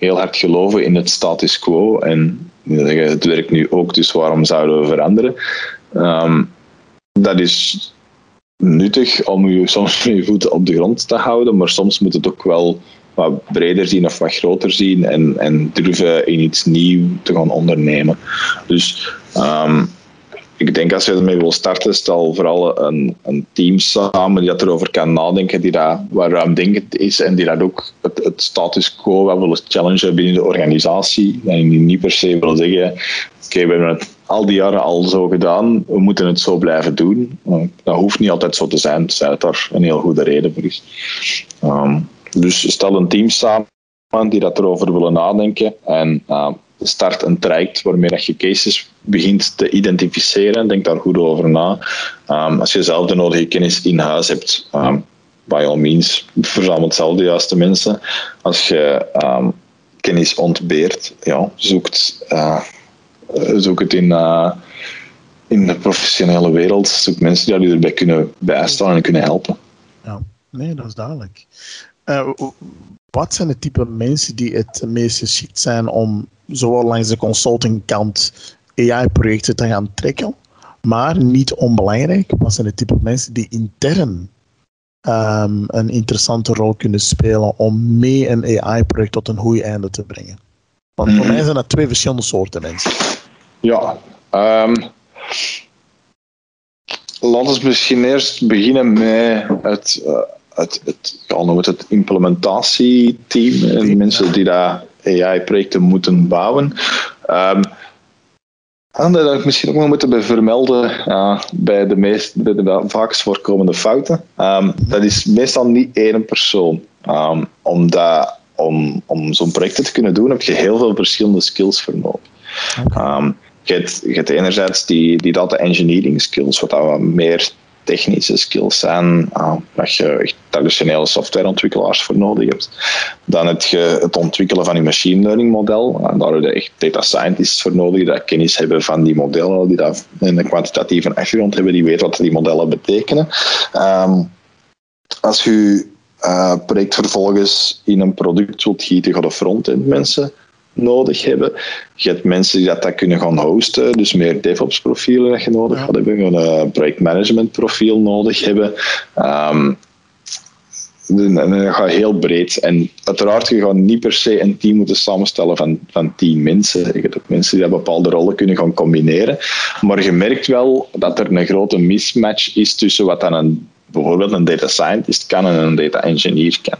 heel hard geloven in het status quo en het werkt nu ook, dus waarom zouden we veranderen? dat is nuttig om je soms met je voeten op de grond te houden, maar soms moet het ook wel wat breder zien of wat groter zien en, en durven in iets nieuws te gaan ondernemen. Dus um, ik denk als je ermee wil starten, stel vooral een, een team samen die dat erover kan nadenken, die dat wat ruimdenkend is en die dat ook het, status quo wat willen challengen binnen de organisatie. Dat je niet per se wil zeggen, oké, we hebben het al die jaren al zo gedaan, we moeten het zo blijven doen. Dat hoeft niet altijd zo te zijn, dat daar een heel goede reden voor is. Um, dus stel een team samen die dat erover willen nadenken en uh, start een traject waarmee dat je cases begint te identificeren. Denk daar goed over na. Um, als je zelf de nodige kennis in huis hebt, um, by all means, verzamel zelf de juiste mensen. Als je um, kennis ontbeert, ja, zoekt, uh, zoek het in, uh, in de professionele wereld. Zoek mensen die erbij kunnen bijstaan en kunnen helpen. Ja, nee, dat is duidelijk. Uh, wat zijn de type mensen die het meest geschikt zijn om zowel langs de consultingkant AI-projecten te gaan trekken, maar niet onbelangrijk, wat zijn de type mensen die intern um, een interessante rol kunnen spelen om mee een AI-project tot een goed einde te brengen? Want voor mhm. mij zijn dat twee verschillende soorten mensen. Ja, um, laten we misschien eerst beginnen met het. Uh, het, het, ja, het, het implementatieteam en de mensen die daar AI-projecten moeten bouwen. Um, en dat ik misschien ook nog moeten vermelden uh, bij, de meest, bij de vaakst voorkomende fouten. Um, dat is meestal niet één persoon. Um, omdat, om om zo'n project te kunnen doen, heb je heel veel verschillende skills voor nodig. Okay. je, hebt, je hebt enerzijds die, die data engineering skills, wat wat meer technische skills zijn, uh, dat je traditionele softwareontwikkelaars voor nodig hebt. Dan heb je het ontwikkelen van je machine learning model. Uh, daar heb je echt data scientists voor nodig, die kennis hebben van die modellen, die dat een kwantitatieve achtergrond hebben, die weten wat die modellen betekenen. Um, als je uh, project vervolgens in een product wilt gieten, gaat de front-end mensen nodig hebben. Je hebt mensen die dat, dat kunnen gaan hosten, dus meer DevOps profielen dat je nodig gaat hebben. Je een projectmanagement profiel nodig hebben. Um, en dat gaat heel breed. En uiteraard, je gaat niet per se een team moeten samenstellen van, van tien mensen. Je hebt ook mensen die bepaalde rollen kunnen gaan combineren. Maar je merkt wel dat er een grote mismatch is tussen wat dan een bijvoorbeeld een data scientist kan en een data engineer kan.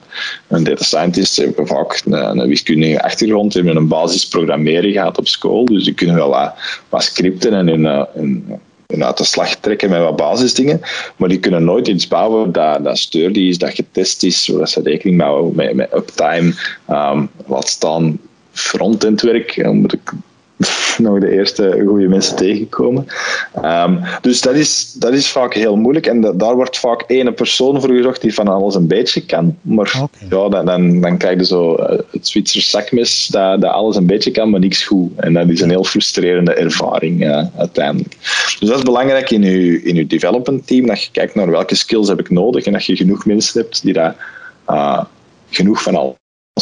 Een data scientist heeft vaak een, wiskundige achtergrond, hebben een basis programmeren gehad op school, dus die kunnen wel wat, scripten en hun, uit de slag trekken met wat basisdingen, maar die kunnen nooit iets bouwen dat, dat sturdy is, dat getest is, zodat ze rekening houden met, met uptime, um, laat staan frontend werk, dan moet ik nog de eerste goede mensen tegenkomen. Um, dus dat is, dat is vaak heel moeilijk. En daar wordt vaak één persoon voor gezocht die van alles een beetje kan. Maar ja, dan, dan, dan krijg je zo eh, het Zwitser zakmes dat, dat alles een beetje kan, maar niks goed. En dat is een heel frustrerende ervaring uh, uiteindelijk. Dus dat is belangrijk in je, in je development team, dat je kijkt naar welke skills heb ik nodig en dat je genoeg mensen hebt die daar uh, genoeg van al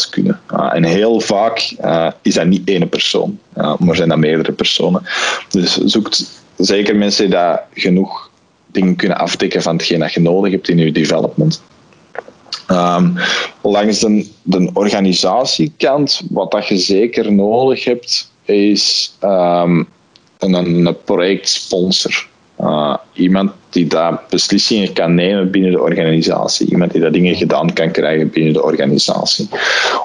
kunnen. Uh, en heel vaak uh, is dat niet één persoon, uh, maar zijn dat meerdere personen. Dus zoekt zeker mensen die dat genoeg dingen kunnen afdekken van hetgeen dat je nodig hebt in je development. Um, langs de, de organisatiekant, wat dat je zeker nodig hebt, is um, een, een projectsponsor. Uh, iemand die daar beslissingen kan nemen binnen de organisatie. Iemand die dat dingen gedaan kan krijgen binnen de organisatie.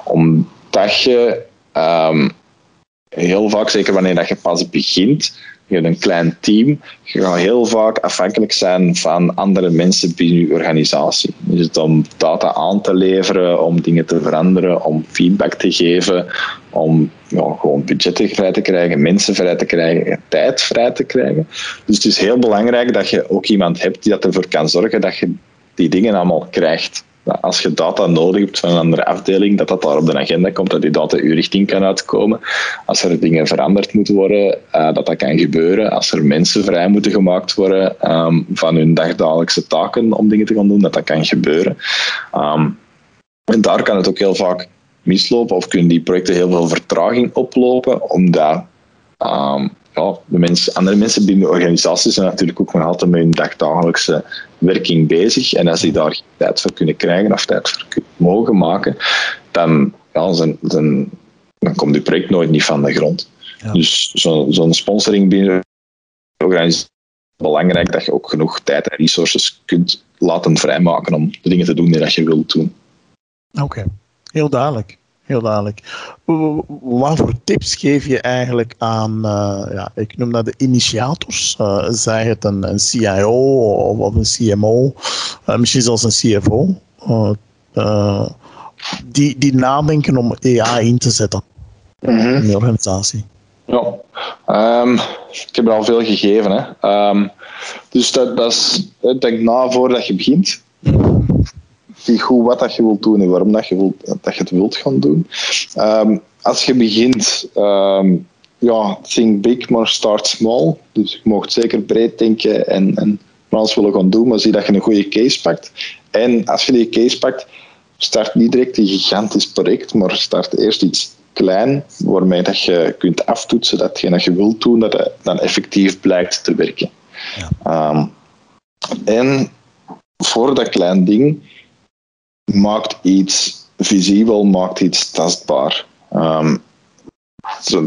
Omdat je um, heel vaak, zeker wanneer dat je pas begint, je hebt een klein team, je gaat heel vaak afhankelijk zijn van andere mensen binnen je organisatie. Dus om data aan te leveren, om dingen te veranderen, om feedback te geven, om ja, gewoon budgetten vrij te krijgen, mensen vrij te krijgen, tijd vrij te krijgen. Dus het is heel belangrijk dat je ook iemand hebt die dat ervoor kan zorgen dat je die dingen allemaal krijgt als je data nodig hebt van een andere afdeling, dat dat daar op de agenda komt, dat die data uw richting kan uitkomen. Als er dingen veranderd moeten worden, uh, dat dat kan gebeuren. Als er mensen vrij moeten gemaakt worden um, van hun dagdagelijkse taken om dingen te gaan doen, dat dat kan gebeuren. Um, en daar kan het ook heel vaak mislopen of kunnen die projecten heel veel vertraging oplopen, omdat um, ja, andere mensen binnen de organisatie zijn natuurlijk ook nog altijd met hun dagdagelijkse werking bezig. En als die daar tijd voor kunnen krijgen of tijd voor mogen maken, dan, ja, dan, dan komt die project nooit niet van de grond. Dus zo'n zo sponsoring binnen organisatie is belangrijk dat je ook genoeg tijd en resources kunt laten vrijmaken om de dingen te doen die dat je wilt doen. Oké, heel duidelijk heel duidelijk. Wat voor tips geef je eigenlijk aan, uh, ja, ik noem dat de initiators, uh, zij het een, een CIO of, of, een CMO, uh, misschien zelfs een CFO, die, die nadenken om AI in te zetten mm -hmm. in de organisatie? Ja, um, ik heb er al veel gegeven. Hè. Um, dus dat, dat is, denk na voordat je begint zie goed wat dat je wilt doen en waarom dat je, wilt, dat je het wilt gaan doen. Um, als je begint, um, ja, think big, maar start small. Dus je mag zeker breed denken en, en alles willen gaan doen, maar zie dat je een goede case pakt. En als je die case pakt, start niet direct een gigantisch project, maar start eerst iets klein, waarmee dat je kunt aftoetsen dat hetgeen dat je wilt doen, dat het dan effectief blijkt te werken. Ja. Um, en voor dat klein ding maakt iets visibel, maakt iets tastbaar. Um,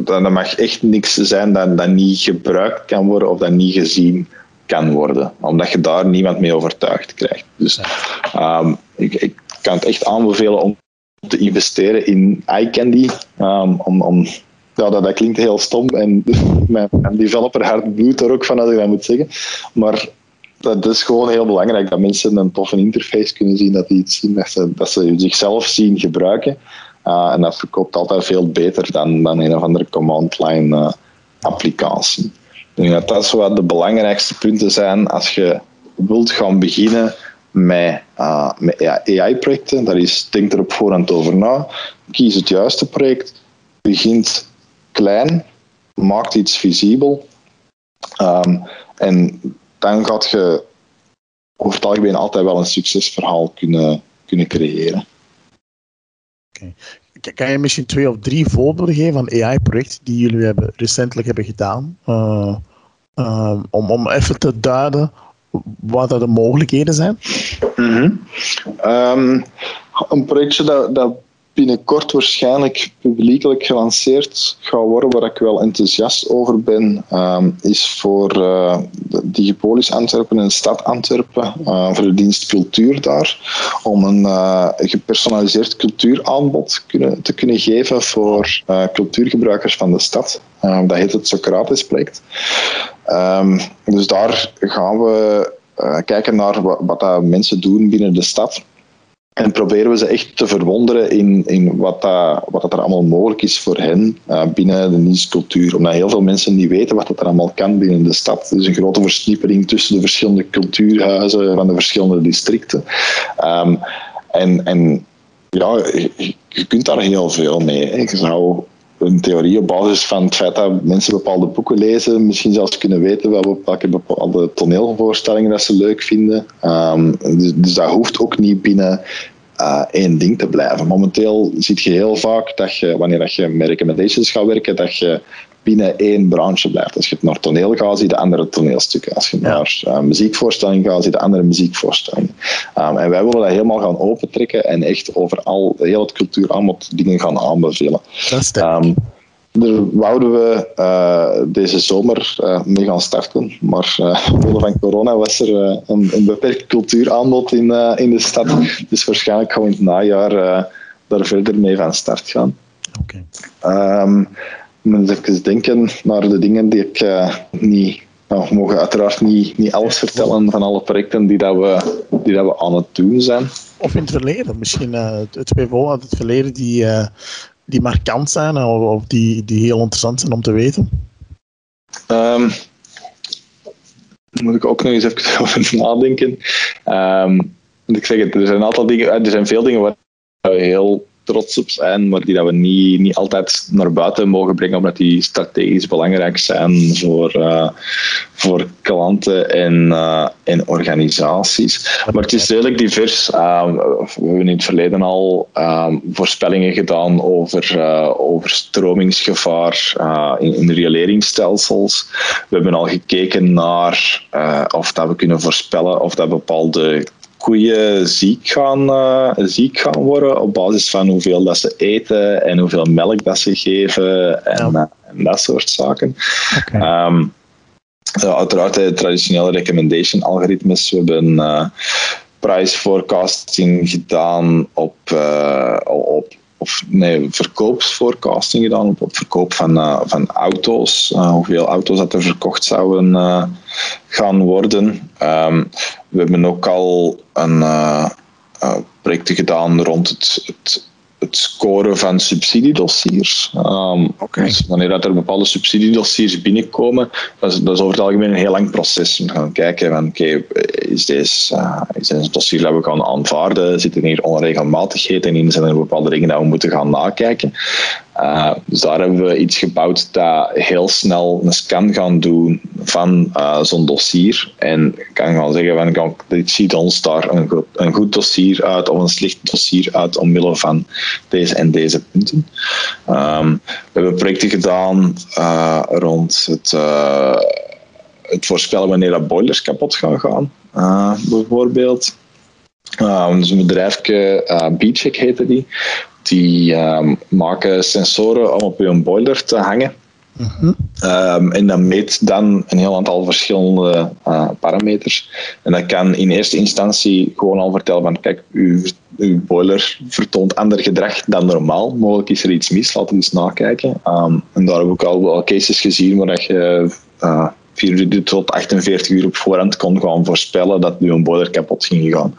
dat mag echt niks zijn dat, dat niet gebruikt kan worden of dat niet gezien kan worden, omdat je daar niemand mee overtuigd krijgt. Dus um, ik, ik, kan het echt aanbevelen om te investeren in iCandy. Um, om, om, ja, dat, dat klinkt heel stom en mijn, mijn developer hart bloedt er ook van als ik dat moet zeggen. Maar dat is gewoon heel belangrijk dat mensen een toffe interface kunnen zien, dat die iets zien, dat ze, zichzelf zien gebruiken. Uh, en dat verkoopt altijd veel beter dan, dan een of andere command line uh, applicatie. Denk dat dat zo de belangrijkste punten zijn als je wilt gaan beginnen met, uh, met AI-projecten. Dat is, denk er op voorhand over na. Kies het juiste project. Begint klein. Maakt iets visibel. Um, en dan gaat je over het algemeen altijd wel een succesverhaal kunnen, kunnen creëren. Okay. Kan je misschien twee of drie voorbeelden geven van AI-projecten die jullie hebben, recentelijk hebben gedaan? Uh, uh, om, om even te duiden wat er de mogelijkheden zijn? Mm -hmm. um, een projectje dat, dat binnenkort waarschijnlijk publiekelijk gelanceerd gaat worden, waar ik wel enthousiast over ben, um, is voor uh, Digipolis Antwerpen en stad Antwerpen, uh, voor de dienst cultuur daar, om een uh, gepersonaliseerd cultuuraanbod kunnen, te kunnen geven voor cultuurgebruikers van de stad. Um, dat heet het Socrates-project. Um, dus daar gaan we kijken naar wat, wat dat mensen doen binnen de stad en proberen we ze echt te verwonderen in, in wat, dat, wat dat er allemaal mogelijk is voor hen uh, binnen de nieuwscultuur. Omdat heel veel mensen niet weten wat dat er allemaal kan binnen de stad. Er is een grote versnippering tussen de verschillende cultuurhuizen van de verschillende districten. Um, en, en ja, je, je, kunt daar heel veel mee. Hè. Je zou een theorie op basis van het feit dat mensen bepaalde boeken lezen, misschien zelfs kunnen weten welke bepaalde toneelvoorstellingen dat ze leuk vinden. Um, dus, dus, dat hoeft ook niet binnen uh, één ding te blijven. Momenteel zie je heel vaak dat je, wanneer dat je met recommendations gaat werken, dat je binnen één branche blijft. Als je naar toneel gaat, zie je de andere toneelstukken. Als je naar uh, muziekvoorstellingen gaat, zie je de andere muziekvoorstellingen. Um, en wij willen dat helemaal gaan opentrekken en echt overal heel het cultuuraanbod dingen gaan aanbevelen. Dat is daar wouden we uh, deze zomer uh, mee gaan starten. Maar uh, van corona was er een, een, beperkt cultuuraanbod in, in de stad. Dus waarschijnlijk gaan we in het najaar daar verder mee van start gaan. Oké. Okay. Um, ik moet even denken naar de dingen die ik niet nou, we mogen uiteraard niet, niet alles vertellen van alle projecten die, dat we, die dat we aan het doen zijn. Of in het verleden, misschien uh, twee voorbeelden uit het verleden die, die markant zijn of, die, die heel interessant zijn om te weten? Um, moet ik ook nog eens even over nadenken. Um, ik zeg het, er zijn, een aantal dingen, er zijn veel dingen waar we heel trots op zijn, maar die dat we niet, niet altijd naar buiten mogen brengen, omdat die strategisch belangrijk zijn voor, uh, voor klanten en, uh, en organisaties. Maar het is redelijk divers. Uh, we hebben in het verleden al voorspellingen gedaan over, over stromingsgevaar in, in rioleringsstelsels. We hebben al gekeken naar of dat we kunnen voorspellen of dat bepaalde koeien ziek gaan, uh, ziek gaan worden op basis van hoeveel dat ze eten en hoeveel melk dat ze geven en, uh, en dat soort zaken. Okay. Um, uh, uiteraard de traditionele recommendation algoritmes. We hebben uh, price forecasting gedaan op, op of nee, verkoopsforecasting gedaan op, op verkoop van, uh, van auto's. Uh, hoeveel auto's dat er verkocht zouden uh, gaan worden. Um, we hebben ook al een projecten gedaan rond het, het het scoren van subsidiedossiers. Um, dus wanneer dat er bepaalde subsidiedossiers binnenkomen, dat is, dat is over het algemeen een heel lang proces. We gaan kijken van, oké, is, deze, uh, is deze dossier dat we gaan aanvaarden, zitten hier onregelmatigheden in, zijn er bepaalde dingen dat we moeten gaan nakijken. Uh, dus daar hebben we iets gebouwd dat heel snel een scan gaan doen van uh, zo'n dossier. En kan gaan zeggen, van, dit ziet ons daar een goed, een goed dossier uit of een slecht dossier uit omwille van deze en deze punten. Um, we hebben projecten gedaan uh, rond het, het voorspellen wanneer dat boilers kapot gaan gaan, bijvoorbeeld. Um, dus een bedrijfje, uh, B-Check heette die, die um, maken sensoren om op je boiler te hangen. Mm um, en dat meet dan een heel aantal verschillende uh, parameters. En dat kan in eerste instantie gewoon al vertellen van kijk, uw, uw boiler vertoont ander gedrag dan normaal. Mogelijk is er iets mis, laten we eens nakijken. Um, en daar heb ik al wel cases gezien waar je uh, 24 tot 48 uur op voorhand kon gaan voorspellen dat nu een boiler kapot ging gaan.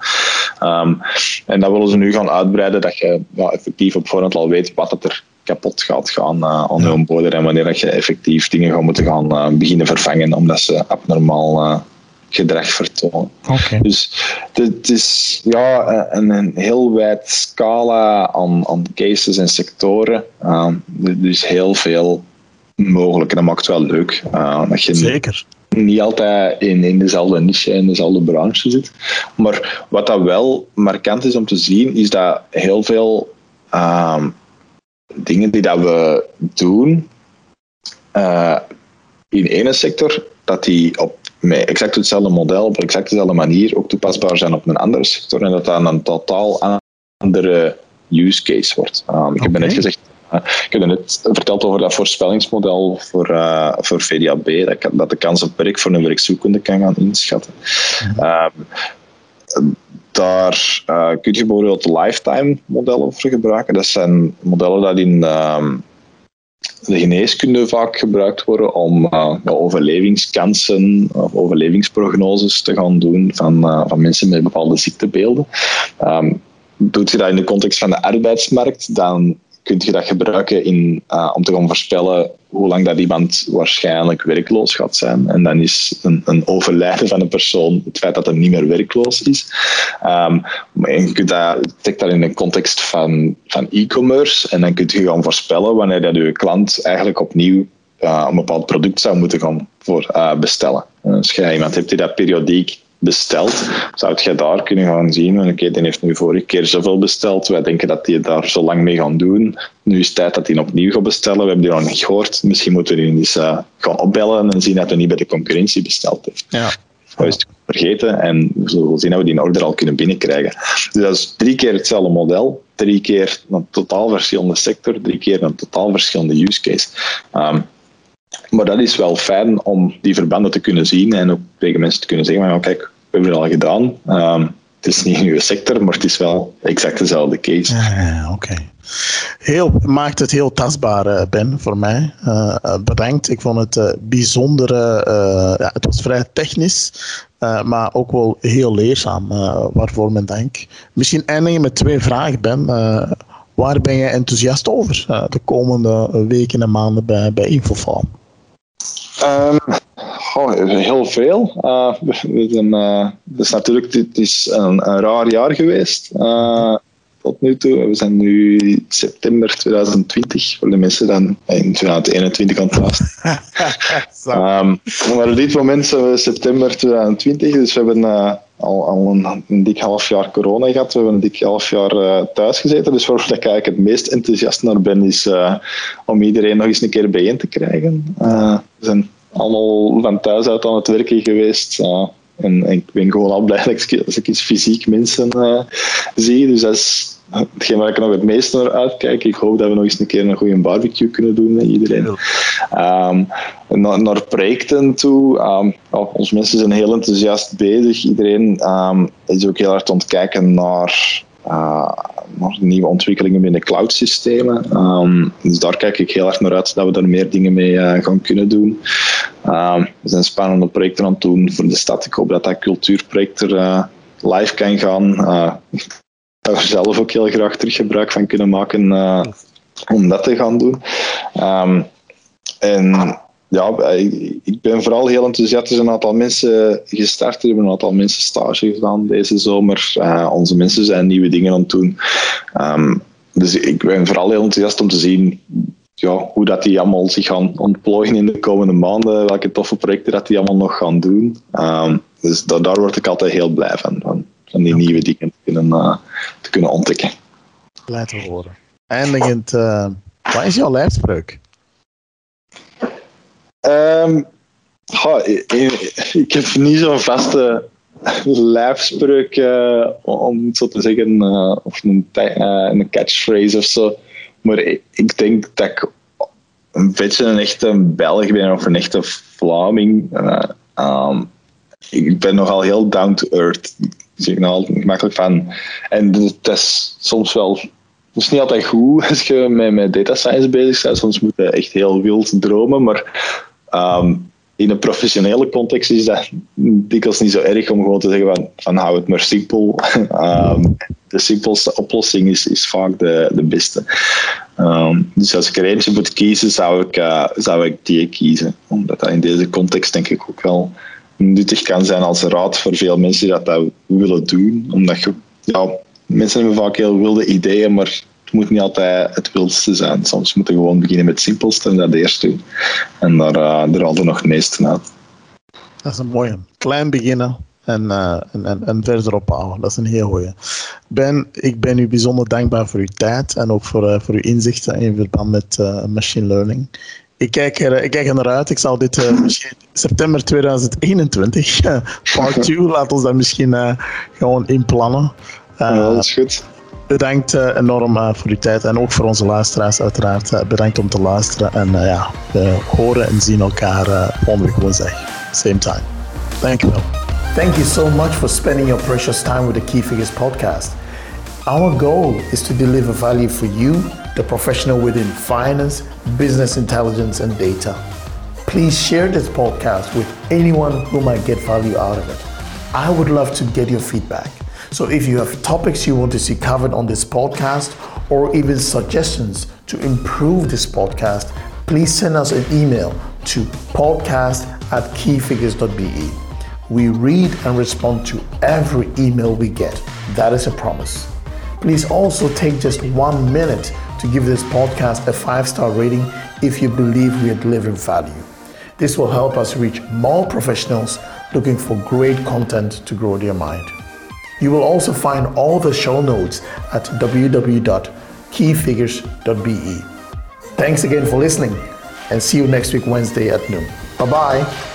Um, en dat willen ze nu gaan uitbreiden, dat je ja, effectief op voorhand al weet wat het er kapot gaat gaan uh, aan je boiler en wanneer dat je effectief dingen gaat moeten gaan uh, beginnen vervangen omdat ze abnormaal uh, gedrag vertonen. Okay. Dus het is ja, een, een heel wijd scala aan, aan cases en sectoren. dus heel veel mogelijk. En dat maakt het wel leuk. Uh, dat je Zeker. Niet altijd in, in dezelfde niche, in dezelfde branche zit. Maar wat dat wel markant is om te zien, is dat heel veel uh, dingen die dat we doen uh, in ene sector, dat die op met exact hetzelfde model, op exact dezelfde manier ook toepasbaar zijn op een andere sector. En dat dat een totaal andere use case wordt. Um, ik heb net gezegd, ik heb net verteld over dat voorspellingsmodel voor, uh, voor VDAB, dat, kan, dat de kans op werk voor een werkzoekende kan gaan inschatten. Um, daar uh, kun je bijvoorbeeld lifetime modellen voor gebruiken. Dat zijn modellen die in um, de geneeskunde vaak gebruikt worden om uh, overlevingskansen of overlevingsprognoses te gaan doen van, van mensen met bepaalde ziektebeelden. Um, doet je dat in de context van de arbeidsmarkt, dan kun je dat gebruiken in, uh, om te gaan voorspellen hoe lang dat iemand waarschijnlijk werkloos gaat zijn. En dan is een, een overlijden van een persoon het feit dat hij niet meer werkloos is. Um, je kunt dat, dat in de context van, van e-commerce en dan kun je gaan voorspellen wanneer dat je klant eigenlijk opnieuw uh, een bepaald product zou moeten gaan voor, uh, bestellen. Als je iemand hebt die dat periodiek besteld, zou je daar kunnen gaan zien, oké, die heeft nu vorige keer zoveel besteld, wij denken dat die daar zo lang mee gaan doen, nu is het tijd dat hij opnieuw gaat bestellen, we hebben die nog niet gehoord, misschien moeten we die eens uh, gaan opbellen en zien dat hij niet bij de concurrentie besteld heeft. Ja. vergeten en we zullen zien dat we die order al kunnen binnenkrijgen. Dus dat is drie keer hetzelfde model, drie keer een totaal verschillende sector, drie keer een totaal verschillende use case. Um, maar dat is wel fijn om die verbanden te kunnen zien en ook tegen mensen te kunnen zeggen: maar, kijk, we hebben het al gedaan. Um, het is niet een nieuwe sector, maar het is wel exact dezelfde case. Oké. Heel, maakt het heel tastbaar, eh, Ben, voor mij. Uh, bedankt. Ik vond het uh, bijzonder. ja, het was vrij technisch, maar ook wel heel leerzaam. waarvoor mijn dank. Misschien eindigen met twee vragen, Ben. waar ben je enthousiast over de komende weken en maanden bij, bij Infofarm? Um, heel veel. Uh, uh, dus natuurlijk, dit is een, een raar jaar geweest. Uh, tot nu toe. We zijn nu september 2020, voor de mensen dan in 2021 aan het luisteren. um, maar op dit moment zijn we september 2020, dus we hebben al, al een, dik half jaar corona gehad. We hebben een dik half jaar uh, thuis gezeten. Dus waar ik eigenlijk het meest enthousiast naar ben, is uh, om iedereen nog eens een keer bijeen te krijgen. Uh, we zijn allemaal van thuis uit aan het werken geweest. En, en, ik ben gewoon al blij ik, als ik iets fysiek mensen zie. Dus dat is hetgeen waar ik nog het meest naar uitkijk. Ik hoop dat we nog eens een keer een goede barbecue kunnen doen met iedereen. Um, naar, naar, projecten toe. Um, onze mensen zijn heel enthousiast bezig. Iedereen um, is ook heel hard aan het kijken naar, uh, naar nieuwe ontwikkelingen binnen cloud-systemen. dus daar kijk ik heel erg naar uit dat we daar meer dingen mee uh, gaan kunnen doen. we zijn spannende projecten aan het doen voor de stad. Ik hoop dat dat cultuurproject er uh, live kan gaan. Zelf ook heel graag terug gebruik van kunnen maken uh, om dat te gaan doen. Um, en ja, ik ben vooral heel enthousiast. Er zijn een aantal mensen gestart, er hebben een aantal mensen stage gedaan deze zomer. Uh, onze mensen zijn nieuwe dingen aan het doen. Um, dus ik ben vooral heel enthousiast om te zien ja, hoe dat die allemaal zich gaan ontplooien in de komende maanden, welke toffe projecten dat die allemaal nog gaan doen. Um, dus daar word ik altijd heel blij van. Van die nieuwe dingen te kunnen, uh, te kunnen ontdekken. Blij te horen. Eindigend, uh, wat is jouw lijfspreuk? Um, ik, ik, heb niet zo'n vaste lijfspreuk, uh, om het zo te zeggen, uh, of een, een, catchphrase of zo. Maar ik, ik, denk dat ik een beetje een echte Belg ben of een echte Vlaming. Um, ik ben nogal heel down to earth signaal gemakkelijk van. En dat is soms wel. Het is niet altijd goed als je met, met data science bezig bent. Soms moet je echt heel wild dromen. Maar ehm, in een professionele context is dat dikwijls niet zo erg om gewoon te zeggen van, van hou het maar simpel. Ehm, de simpelste oplossing is, is vaak de, de beste. Ehm, dus als ik er eentje moet kiezen, zou ik, uh, zou ik die kiezen. Omdat dat in deze context denk ik ook wel nuttig kan zijn als raad voor veel mensen die dat, dat willen doen. Omdat je, ja, mensen hebben vaak heel wilde ideeën, maar het moet niet altijd het wildste zijn. Soms moeten we gewoon beginnen met het simpelste en dat eerst doen. En daar, uh, hadden nog het meeste uit. Dat is een mooie. Klein beginnen en, uh, en, en, verder opbouwen. Dat is een heel goeie. Ben, ik ben u bijzonder dankbaar voor uw tijd en ook voor, uh, voor uw inzichten in verband met machine learning ik kijk, er, ik kijk er naar uit. Ik zal dit uh, misschien september 2021, part 2, laat ons dat misschien uh, gewoon inplannen. Uh, ja, dat is goed. Bedankt enorm voor uw tijd en ook voor onze luisteraars uiteraard. bedankt om te luisteren en ja, we horen en zien elkaar volgende week woensdag. Same time. Dank u wel. Thank you so much for spending your precious time with the Key Figures podcast. Our goal is to deliver value for you the professional within finance, business intelligence, and data. Please share this podcast with anyone who might get value out of it. I would love to get your feedback. So if you have topics you want to see covered on this podcast or even suggestions to improve this podcast, please send us an email to podcast at keyfigures.be. We read and respond to every email we get. That is a promise. Please also take just one minute to give this podcast a five star rating if you believe we are delivering value. This will help us reach more professionals looking for great content to grow their mind. You will also find all the show notes at www.keyfigures.be. Thanks again for listening and see you next week, Wednesday at noon. Bye bye.